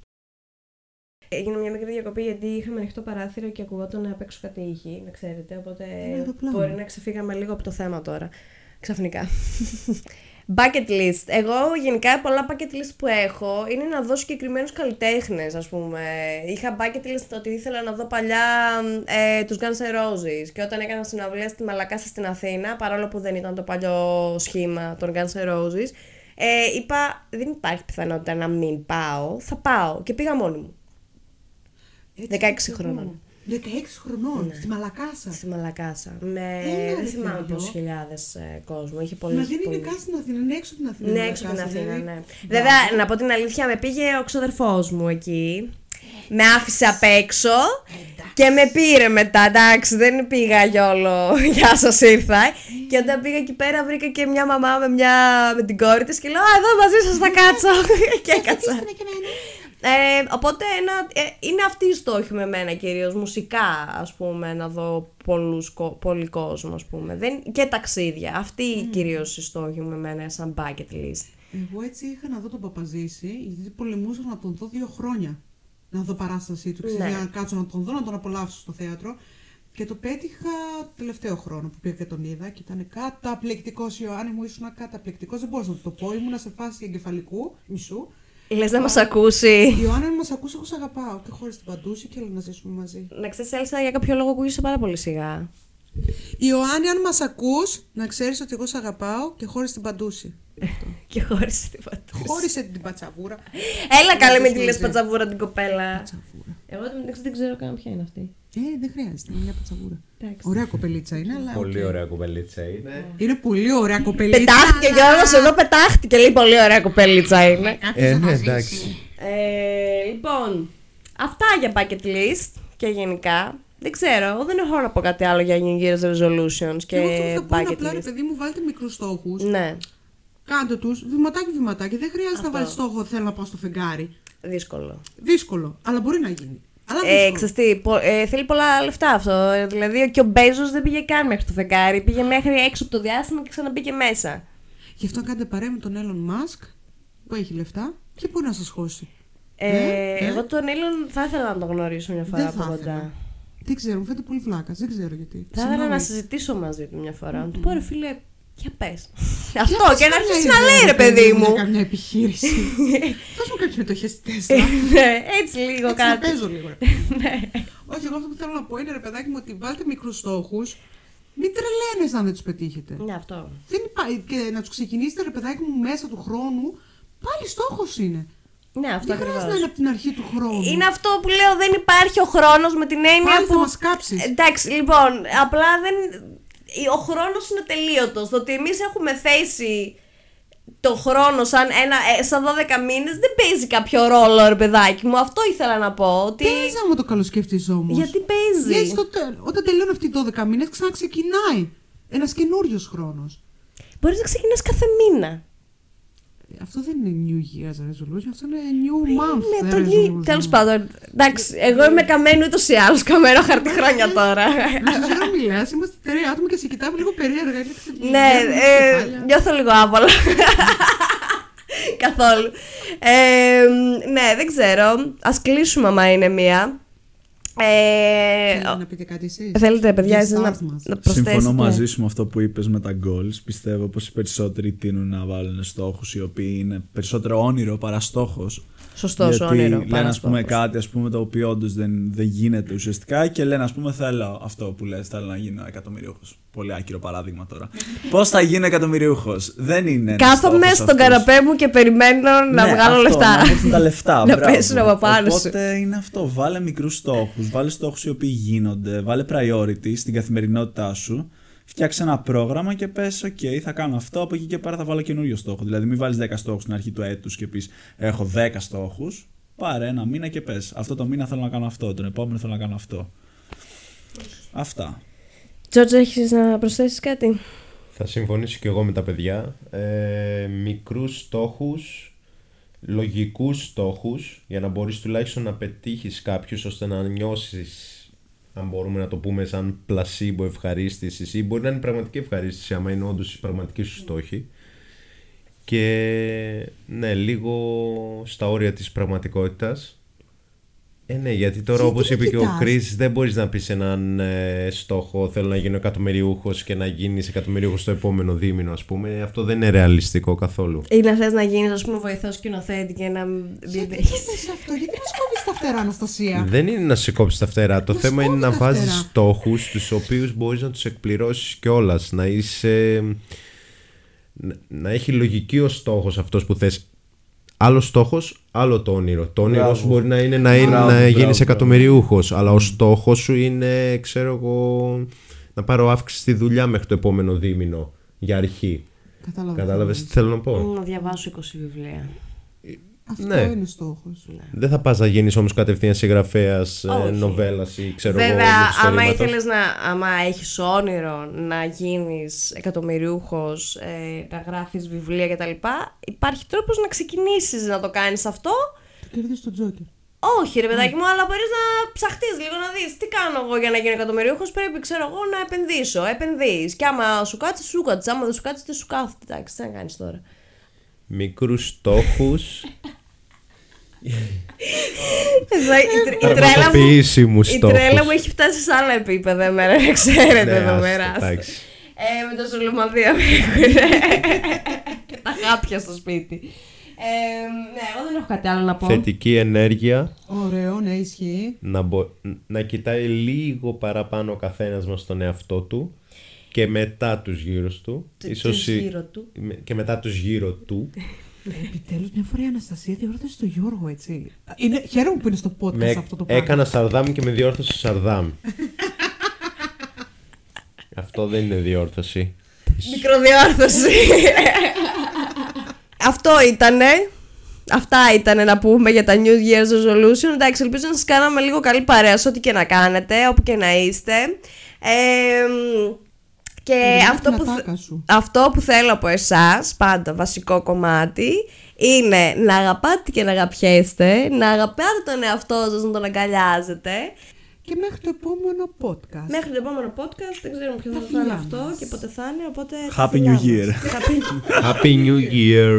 Έγινε μια μικρή διακοπή γιατί είχαμε ανοιχτό παράθυρο και ακουγόταν απ' έξω κάτι ήχη, να ξέρετε. Οπότε Είναι αεροπλάνο. μπορεί να ξεφύγαμε λίγο από το θέμα τώρα. Ξαφνικά. Bucket list. Εγώ γενικά πολλά bucket list που έχω είναι να δω συγκεκριμένους καλλιτέχνες, ας πούμε. Είχα bucket list ότι ήθελα να δω παλιά ε, τους Guns N' Roses. Και όταν έκανα συναυλία στη Μαλακάσα στην Αθήνα, παρόλο που δεν ήταν το παλιό σχήμα των Guns N' Roses, ε, είπα δεν υπάρχει πιθανότητα να μην πάω. Θα πάω. Και πήγα μόνη μου. Έτσι, 16 χρόνια. 16 χρονών, ναι. στη Μαλακάσα. Στη Μαλακάσα. Με Έλα, δεν θυμάμαι πόσου χιλιάδες ε, κόσμο. Είχε Μα δεν είναι πολλές... καν στην Αθήνα, είναι έξω από την Αθήνα. Ναι, έξω από την Αθήνα, δηλαδή... ναι. Βέβαια, να πω την αλήθεια, με πήγε ο ξοδερφός μου εκεί. Με άφησε απ' έξω και με πήρε μετά. Εντάξει, δεν πήγα γιόλο. Γεια σας, ήρθα. Ναι. Και όταν πήγα εκεί πέρα, βρήκα και μια μαμά με, μια... με την κόρη της και λέω Α, εδώ μαζί σας θα κάτσω. και ε, έκατσα. Αφήστε με και εμένα. Ε, οπότε ένα, ε, είναι αυτή η στόχη με μένα κυρίως, μουσικά ας πούμε, να δω πολλούς, κο- πολύ κόσμο ας πούμε. Δεν, και ταξίδια. Αυτή mm. κυρίως η στόχη μου με μένα σαν bucket list. Εγώ έτσι είχα να δω τον Παπαζήση, γιατί πολεμούσα να τον δω δύο χρόνια. Να δω παράστασή του, ξέρεις, Ναι. για να κάτσω να τον δω, να τον απολαύσω στο θέατρο. Και το πέτυχα τελευταίο χρόνο που πήγα και τον είδα και ήταν καταπληκτικός. Ιωάννη μου ήσουν καταπληκτικός. Δεν μπορούσα να το πω. Ήμουνα σε φάση εγκεφαλικού μισού. Λες να μας ακούσει. Ιωάννη, αν μας ακούσει, εγώ σε αγαπάω. Και χωρίς την παντούση και έλα να ζήσουμε μαζί. Να ξέρεις Έλσα για κάποιο λόγο ακούγεσαι πάρα πολύ σιγά. Ιωάννη, αν μας ακούς, να ξέρεις ότι εγώ σε αγαπάω και χωρίς την παντούση. και χωρίς τίποτα. Χώρισε την πατσαβούρα. Έλα καλέ με τη Πατσαβούρα. λες πατσαβούρα την κοπέλα. Πατσαβούρα. Εγώ δεν, δεν ξέρω καν ποια είναι αυτή. Ε, δεν χρειάζεται, είναι μια πατσαβούρα. Εντάξει. Ωραία κοπελίτσα είναι, αλλά. Πολύ οκ. ωραία κοπελίτσα είναι. Είναι πολύ ωραία κοπελίτσα. Πετάχτηκε Γιώργος εδώ πετάχτηκε λέει πολύ ωραία κοπελίτσα είναι. Ε, ναι, εντάξει. Ε, λοιπόν, αυτά για bucket list και γενικά. Δεν ξέρω, εγώ δεν έχω να πω κάτι άλλο για New Year's resolutions και Εγώ αυτό που θα πω είναι bucket απλά, ρε list. παιδί μου, βάλτε μικρούς στόχους. Ναι, Κάντε τους βηματάκι βηματάκι. Δεν χρειάζεται Αυτό. να βάλεις στόχο θέλω να πάω στο φεγγάρι. δύσκολο. Δύσκολο, αλλά μπορεί να γίνει. Αλλά Ε, δύσκολο. ξέρεις τι, πο- ε, θέλει πολλά λεφτά αυτό. Ε, Δηλαδή και ο Μπέζος δεν πήγε καν μέχρι το φεγγάρι. Πήγε μέχρι έξω από το διάστημα και ξαναμπήκε μέσα. Γι' αυτό κάνετε παρέα με τον Elon Musk που έχει λεφτά και μπορεί να σας χώσει. Ε, Ε, ε. Εγώ τον Έλλον θα ήθελα να τον γνωρίσω μια φορά Δεν από θα κοντά. ήθελα. Δεν ξέρω, μου φαίνεται πολύ βλάκας. Δεν ξέρω γιατί. Θα ήθελα Συγγνώμη. να συζητήσω μαζί του μια φορά. Να του πω ρε φίλε, για πες. Αυτό πες και να καμιά αρχίσεις να ιδέα, λέει ρε παιδί μου. Για καμιά επιχείρηση. Δώσ' μου κάποιες μετοχές στη Τέσλα. Ναι, έτσι λίγο Έτσι να κάτι. παίζω λίγο. ρε. Όχι, εγώ αυτό που θέλω να πω είναι ρε παιδάκι μου ότι βάλτε μικρούς στόχους. Μην τρελαίνε αν δεν τους πετύχετε. Ναι, αυτό. Δεν υπάρχει. Και να τους ξεκινήσετε ρε παιδάκι μου μέσα του χρόνου. Πάλι στόχος είναι. Ναι, αυτό Δεν χρειάζεται να ακριβώς. είναι από την αρχή του χρόνου. Είναι αυτό που λέω, δεν υπάρχει ο χρόνος με την έννοια Πάλι που. θα μας κάψεις. Εντάξει, λοιπόν, απλά δεν. Ο χρόνος είναι τελείωτος. Το ότι εμείς έχουμε θέσει το χρόνο σαν, ένα, ε, σαν 12 μήνες δεν παίζει κάποιο ρόλο, ρε παιδάκι μου. Αυτό ήθελα να πω. Ότι... Παίζει άμα το καλοσκεφτείς όμως. Γιατί παίζει. Γιατί στο τέλ- όταν τελειώνουν αυτοί οι 12 μήνες, ξαναξεκινάει ένας καινούριος χρόνος. Μπορείς να ξεκινάς κάθε μήνα. Αυτό δεν είναι New Year's resolution, αυτό είναι New Month. Ναι, ε, το resolution. Τέλος πάντων. Εντάξει, εγώ είμαι καμένη ούτως ή άλλως. Καμένο χαρτί χρόνια τώρα. Να σου ξέρω, μιλάς, είμαστε τρία άτομα και σε κοιτάμε λίγο περίεργα. είναι ξε- ναι, βγαίνουν ε, κεφάλια. νιώθω λίγο άβολα. Καθόλου. Ε, ναι, δεν ξέρω. Α κλείσουμε άμα είναι μία. Ε, Θέλετε να πείτε κάτι εσείς; θέλετε, παιδιά, Για εσείς να, εσάς μας. να προσθέσετε. Συμφωνώ μαζί σου με αυτό που είπες με τα goals. Πιστεύω πως οι περισσότεροι τείνουν να βάλουν στόχους οι οποίοι είναι περισσότερο όνειρο παρά στόχος. Σωστό, Γιατί όνειρο. λένε παρά ας πούμε στόχος. κάτι ας πούμε, το οποίο όντως δεν, δεν γίνεται ουσιαστικά και λένε ας πούμε θέλω αυτό που λες, θέλω να γίνω εκατομμυριούχος. Πολύ άκυρο παράδειγμα τώρα. Πώς θα γίνω εκατομμυριούχος; Δεν είναι ένας Κάθομαι στόχος στον αυτός. καναπέ μου και περιμένω να Ναι, βγάλω αυτό, λεφτά. Να μου έρθουν τα λεφτά. Να μπράβο. πέσουν από πάνω σου. Οπότε είναι αυτό. Βάλε μικρούς στόχους. Βάλε στόχους οι οποίοι γίνονται. Βάλε priority στην καθημερινότητά σου. Φτιάξε ένα πρόγραμμα και πες: OK, θα κάνω αυτό. Από εκεί και πέρα θα βάλω καινούριο στόχο. Δηλαδή, μην βάλεις 10 στόχους στην αρχή του έτους και πεις: Έχω 10 στόχους. Πάρε ένα μήνα και πες: Αυτό το μήνα θέλω να κάνω αυτό. Τον επόμενο θέλω να κάνω αυτό. Αυτά. Τζόρτζ, έχεις να προσθέσεις κάτι; Θα συμφωνήσω και εγώ με τα παιδιά. Ε, μικρούς στόχους, λογικούς στόχους, για να μπορείς τουλάχιστον να πετύχεις κάποιους ώστε να νιώσεις, αν μπορούμε να το πούμε, σαν πλασίμπο ευχαρίστησης ή μπορεί να είναι πραγματική ευχαρίστηση, άμα είναι όντως η πραγματική σου στόχη. Και ναι, λίγο στα όρια της πραγματικότητας. Ε, ναι, γιατί τώρα Γιατί όπως με είπε και ο κοιτάς; Chris, δεν μπορείς να πεις έναν ε, στόχο θέλω να γίνω εκατομμυριούχος και να γίνεις εκατομμυριούχος στο επόμενο δίμηνο ας πούμε. Αυτό δεν είναι ρεαλιστικό καθόλου. Ή να θες να γίνεις, ας πούμε, βοηθός σκηνοθέτη και να μην Γιατί έχεις- θες αυτό, γιατί μας κόβεις τα φτερά, Αναστασία; Δεν είναι να σε κόψει τα φτερά. Το Μας θέμα είναι κόβει να τα βάζεις φτερά. στόχους τους οποίους μπορείς να τους εκπληρώσεις κιόλας. Να είσαι... να- Να έχει λογική ο στόχος αυτός που θες. Άλλο στόχος, άλλο το όνειρο. Το όνειρο Μπράβο. σου μπορεί να είναι να, είναι, Μπράβο, να μπράβο, γίνεις μπράβο. εκατομμυριούχος, αλλά ο στόχος σου είναι, ξέρω εγώ, να πάρω αύξηση στη δουλειά μέχρι το επόμενο δίμηνο για αρχή. Κατάλαβα. Κατάλαβες τι θέλω να πω; Να διαβάσω 20 βιβλία. Αυτό Ναι. είναι στόχος. Δεν θα πας να γίνεις όμως κατευθείαν συγγραφέας, ε, Όχι. νοβέλας ή ξέρω εγώ Βέβαια, άμα μυθιστορήματος. ήθελες να. άμα έχεις όνειρο να γίνεις εκατομμυριούχος, ε, να γράφεις βιβλία κτλ., υπάρχει τρόπος να ξεκινήσεις να το κάνεις αυτό. Το κερδίζεις τον Τζόκερ. Όχι, ρε παιδάκι μου, αλλά μπορείς να ψαχτείς λίγο να δεις τι κάνω εγώ για να γίνω εκατομμυριούχος. Πρέπει, ξέρω εγώ, να επενδύσω. Επενδύεις. Και άμα σου κάτσει, σου κάτσεις. Άμα δεν σου κάτσεις, δεν σου κάθεται. Εντάξει, τι να κάνεις τώρα. Μικρούς στόχους, Εδώ, η, τρ- η τρέλα μου. πραγματοποιήσιμους Η στόχους. τρέλα μου έχει φτάσει σε άλλα επίπεδα εμένα, να ξέρετε Ναι, εδώ άστο, πέρα. εντάξει. Ε, με το σουλουμαδία με έχουνε. και τα χάπια στο σπίτι. Ε, ναι, εγώ δεν έχω κάτι άλλο να πω. Θετική ενέργεια, Ωραίο, ναι, ισχύει. να, μπο- να κοιτάει λίγο παραπάνω ο καθένας μας τον εαυτό του και μετά τους γύρω του. Του- Ίσως τους η- γύρω του. με- Και μετά τους γύρω του. Επιτέλους, μια φορά η Αναστασία διόρθωσε τον Γιώργο, έτσι. Είναι, χαίρομαι που είναι στο podcast με, αυτό το πράγμα. έκανα Σαρδάμ και με διόρθωσε Σαρδάμ. Αυτό δεν είναι διόρθωση. Μικροδιόρθωση. Αυτό ήτανε. Αυτά ήταν να πούμε για τα New Year's Resolution. Εντάξει, ελπίζω να σας κάναμε λίγο καλή παρέα σε ό,τι και να κάνετε, όπου και να είστε. Ε, και Περιμένω αυτό την που, θε- ατάκα σου. αυτό που θέλω από εσάς, πάντα βασικό κομμάτι, είναι να αγαπάτε και να αγαπιέστε, να αγαπάτε τον εαυτό σας, να τον αγκαλιάζετε. και μέχρι το επόμενο podcast. Μέχρι το επόμενο podcast δεν ξέρουμε ποιος Τα θα είναι φιλιά αυτό μας. και πότε θα είναι. Οπότε Happy τα φιλιά New μας. Year. Happy- Happy New Year!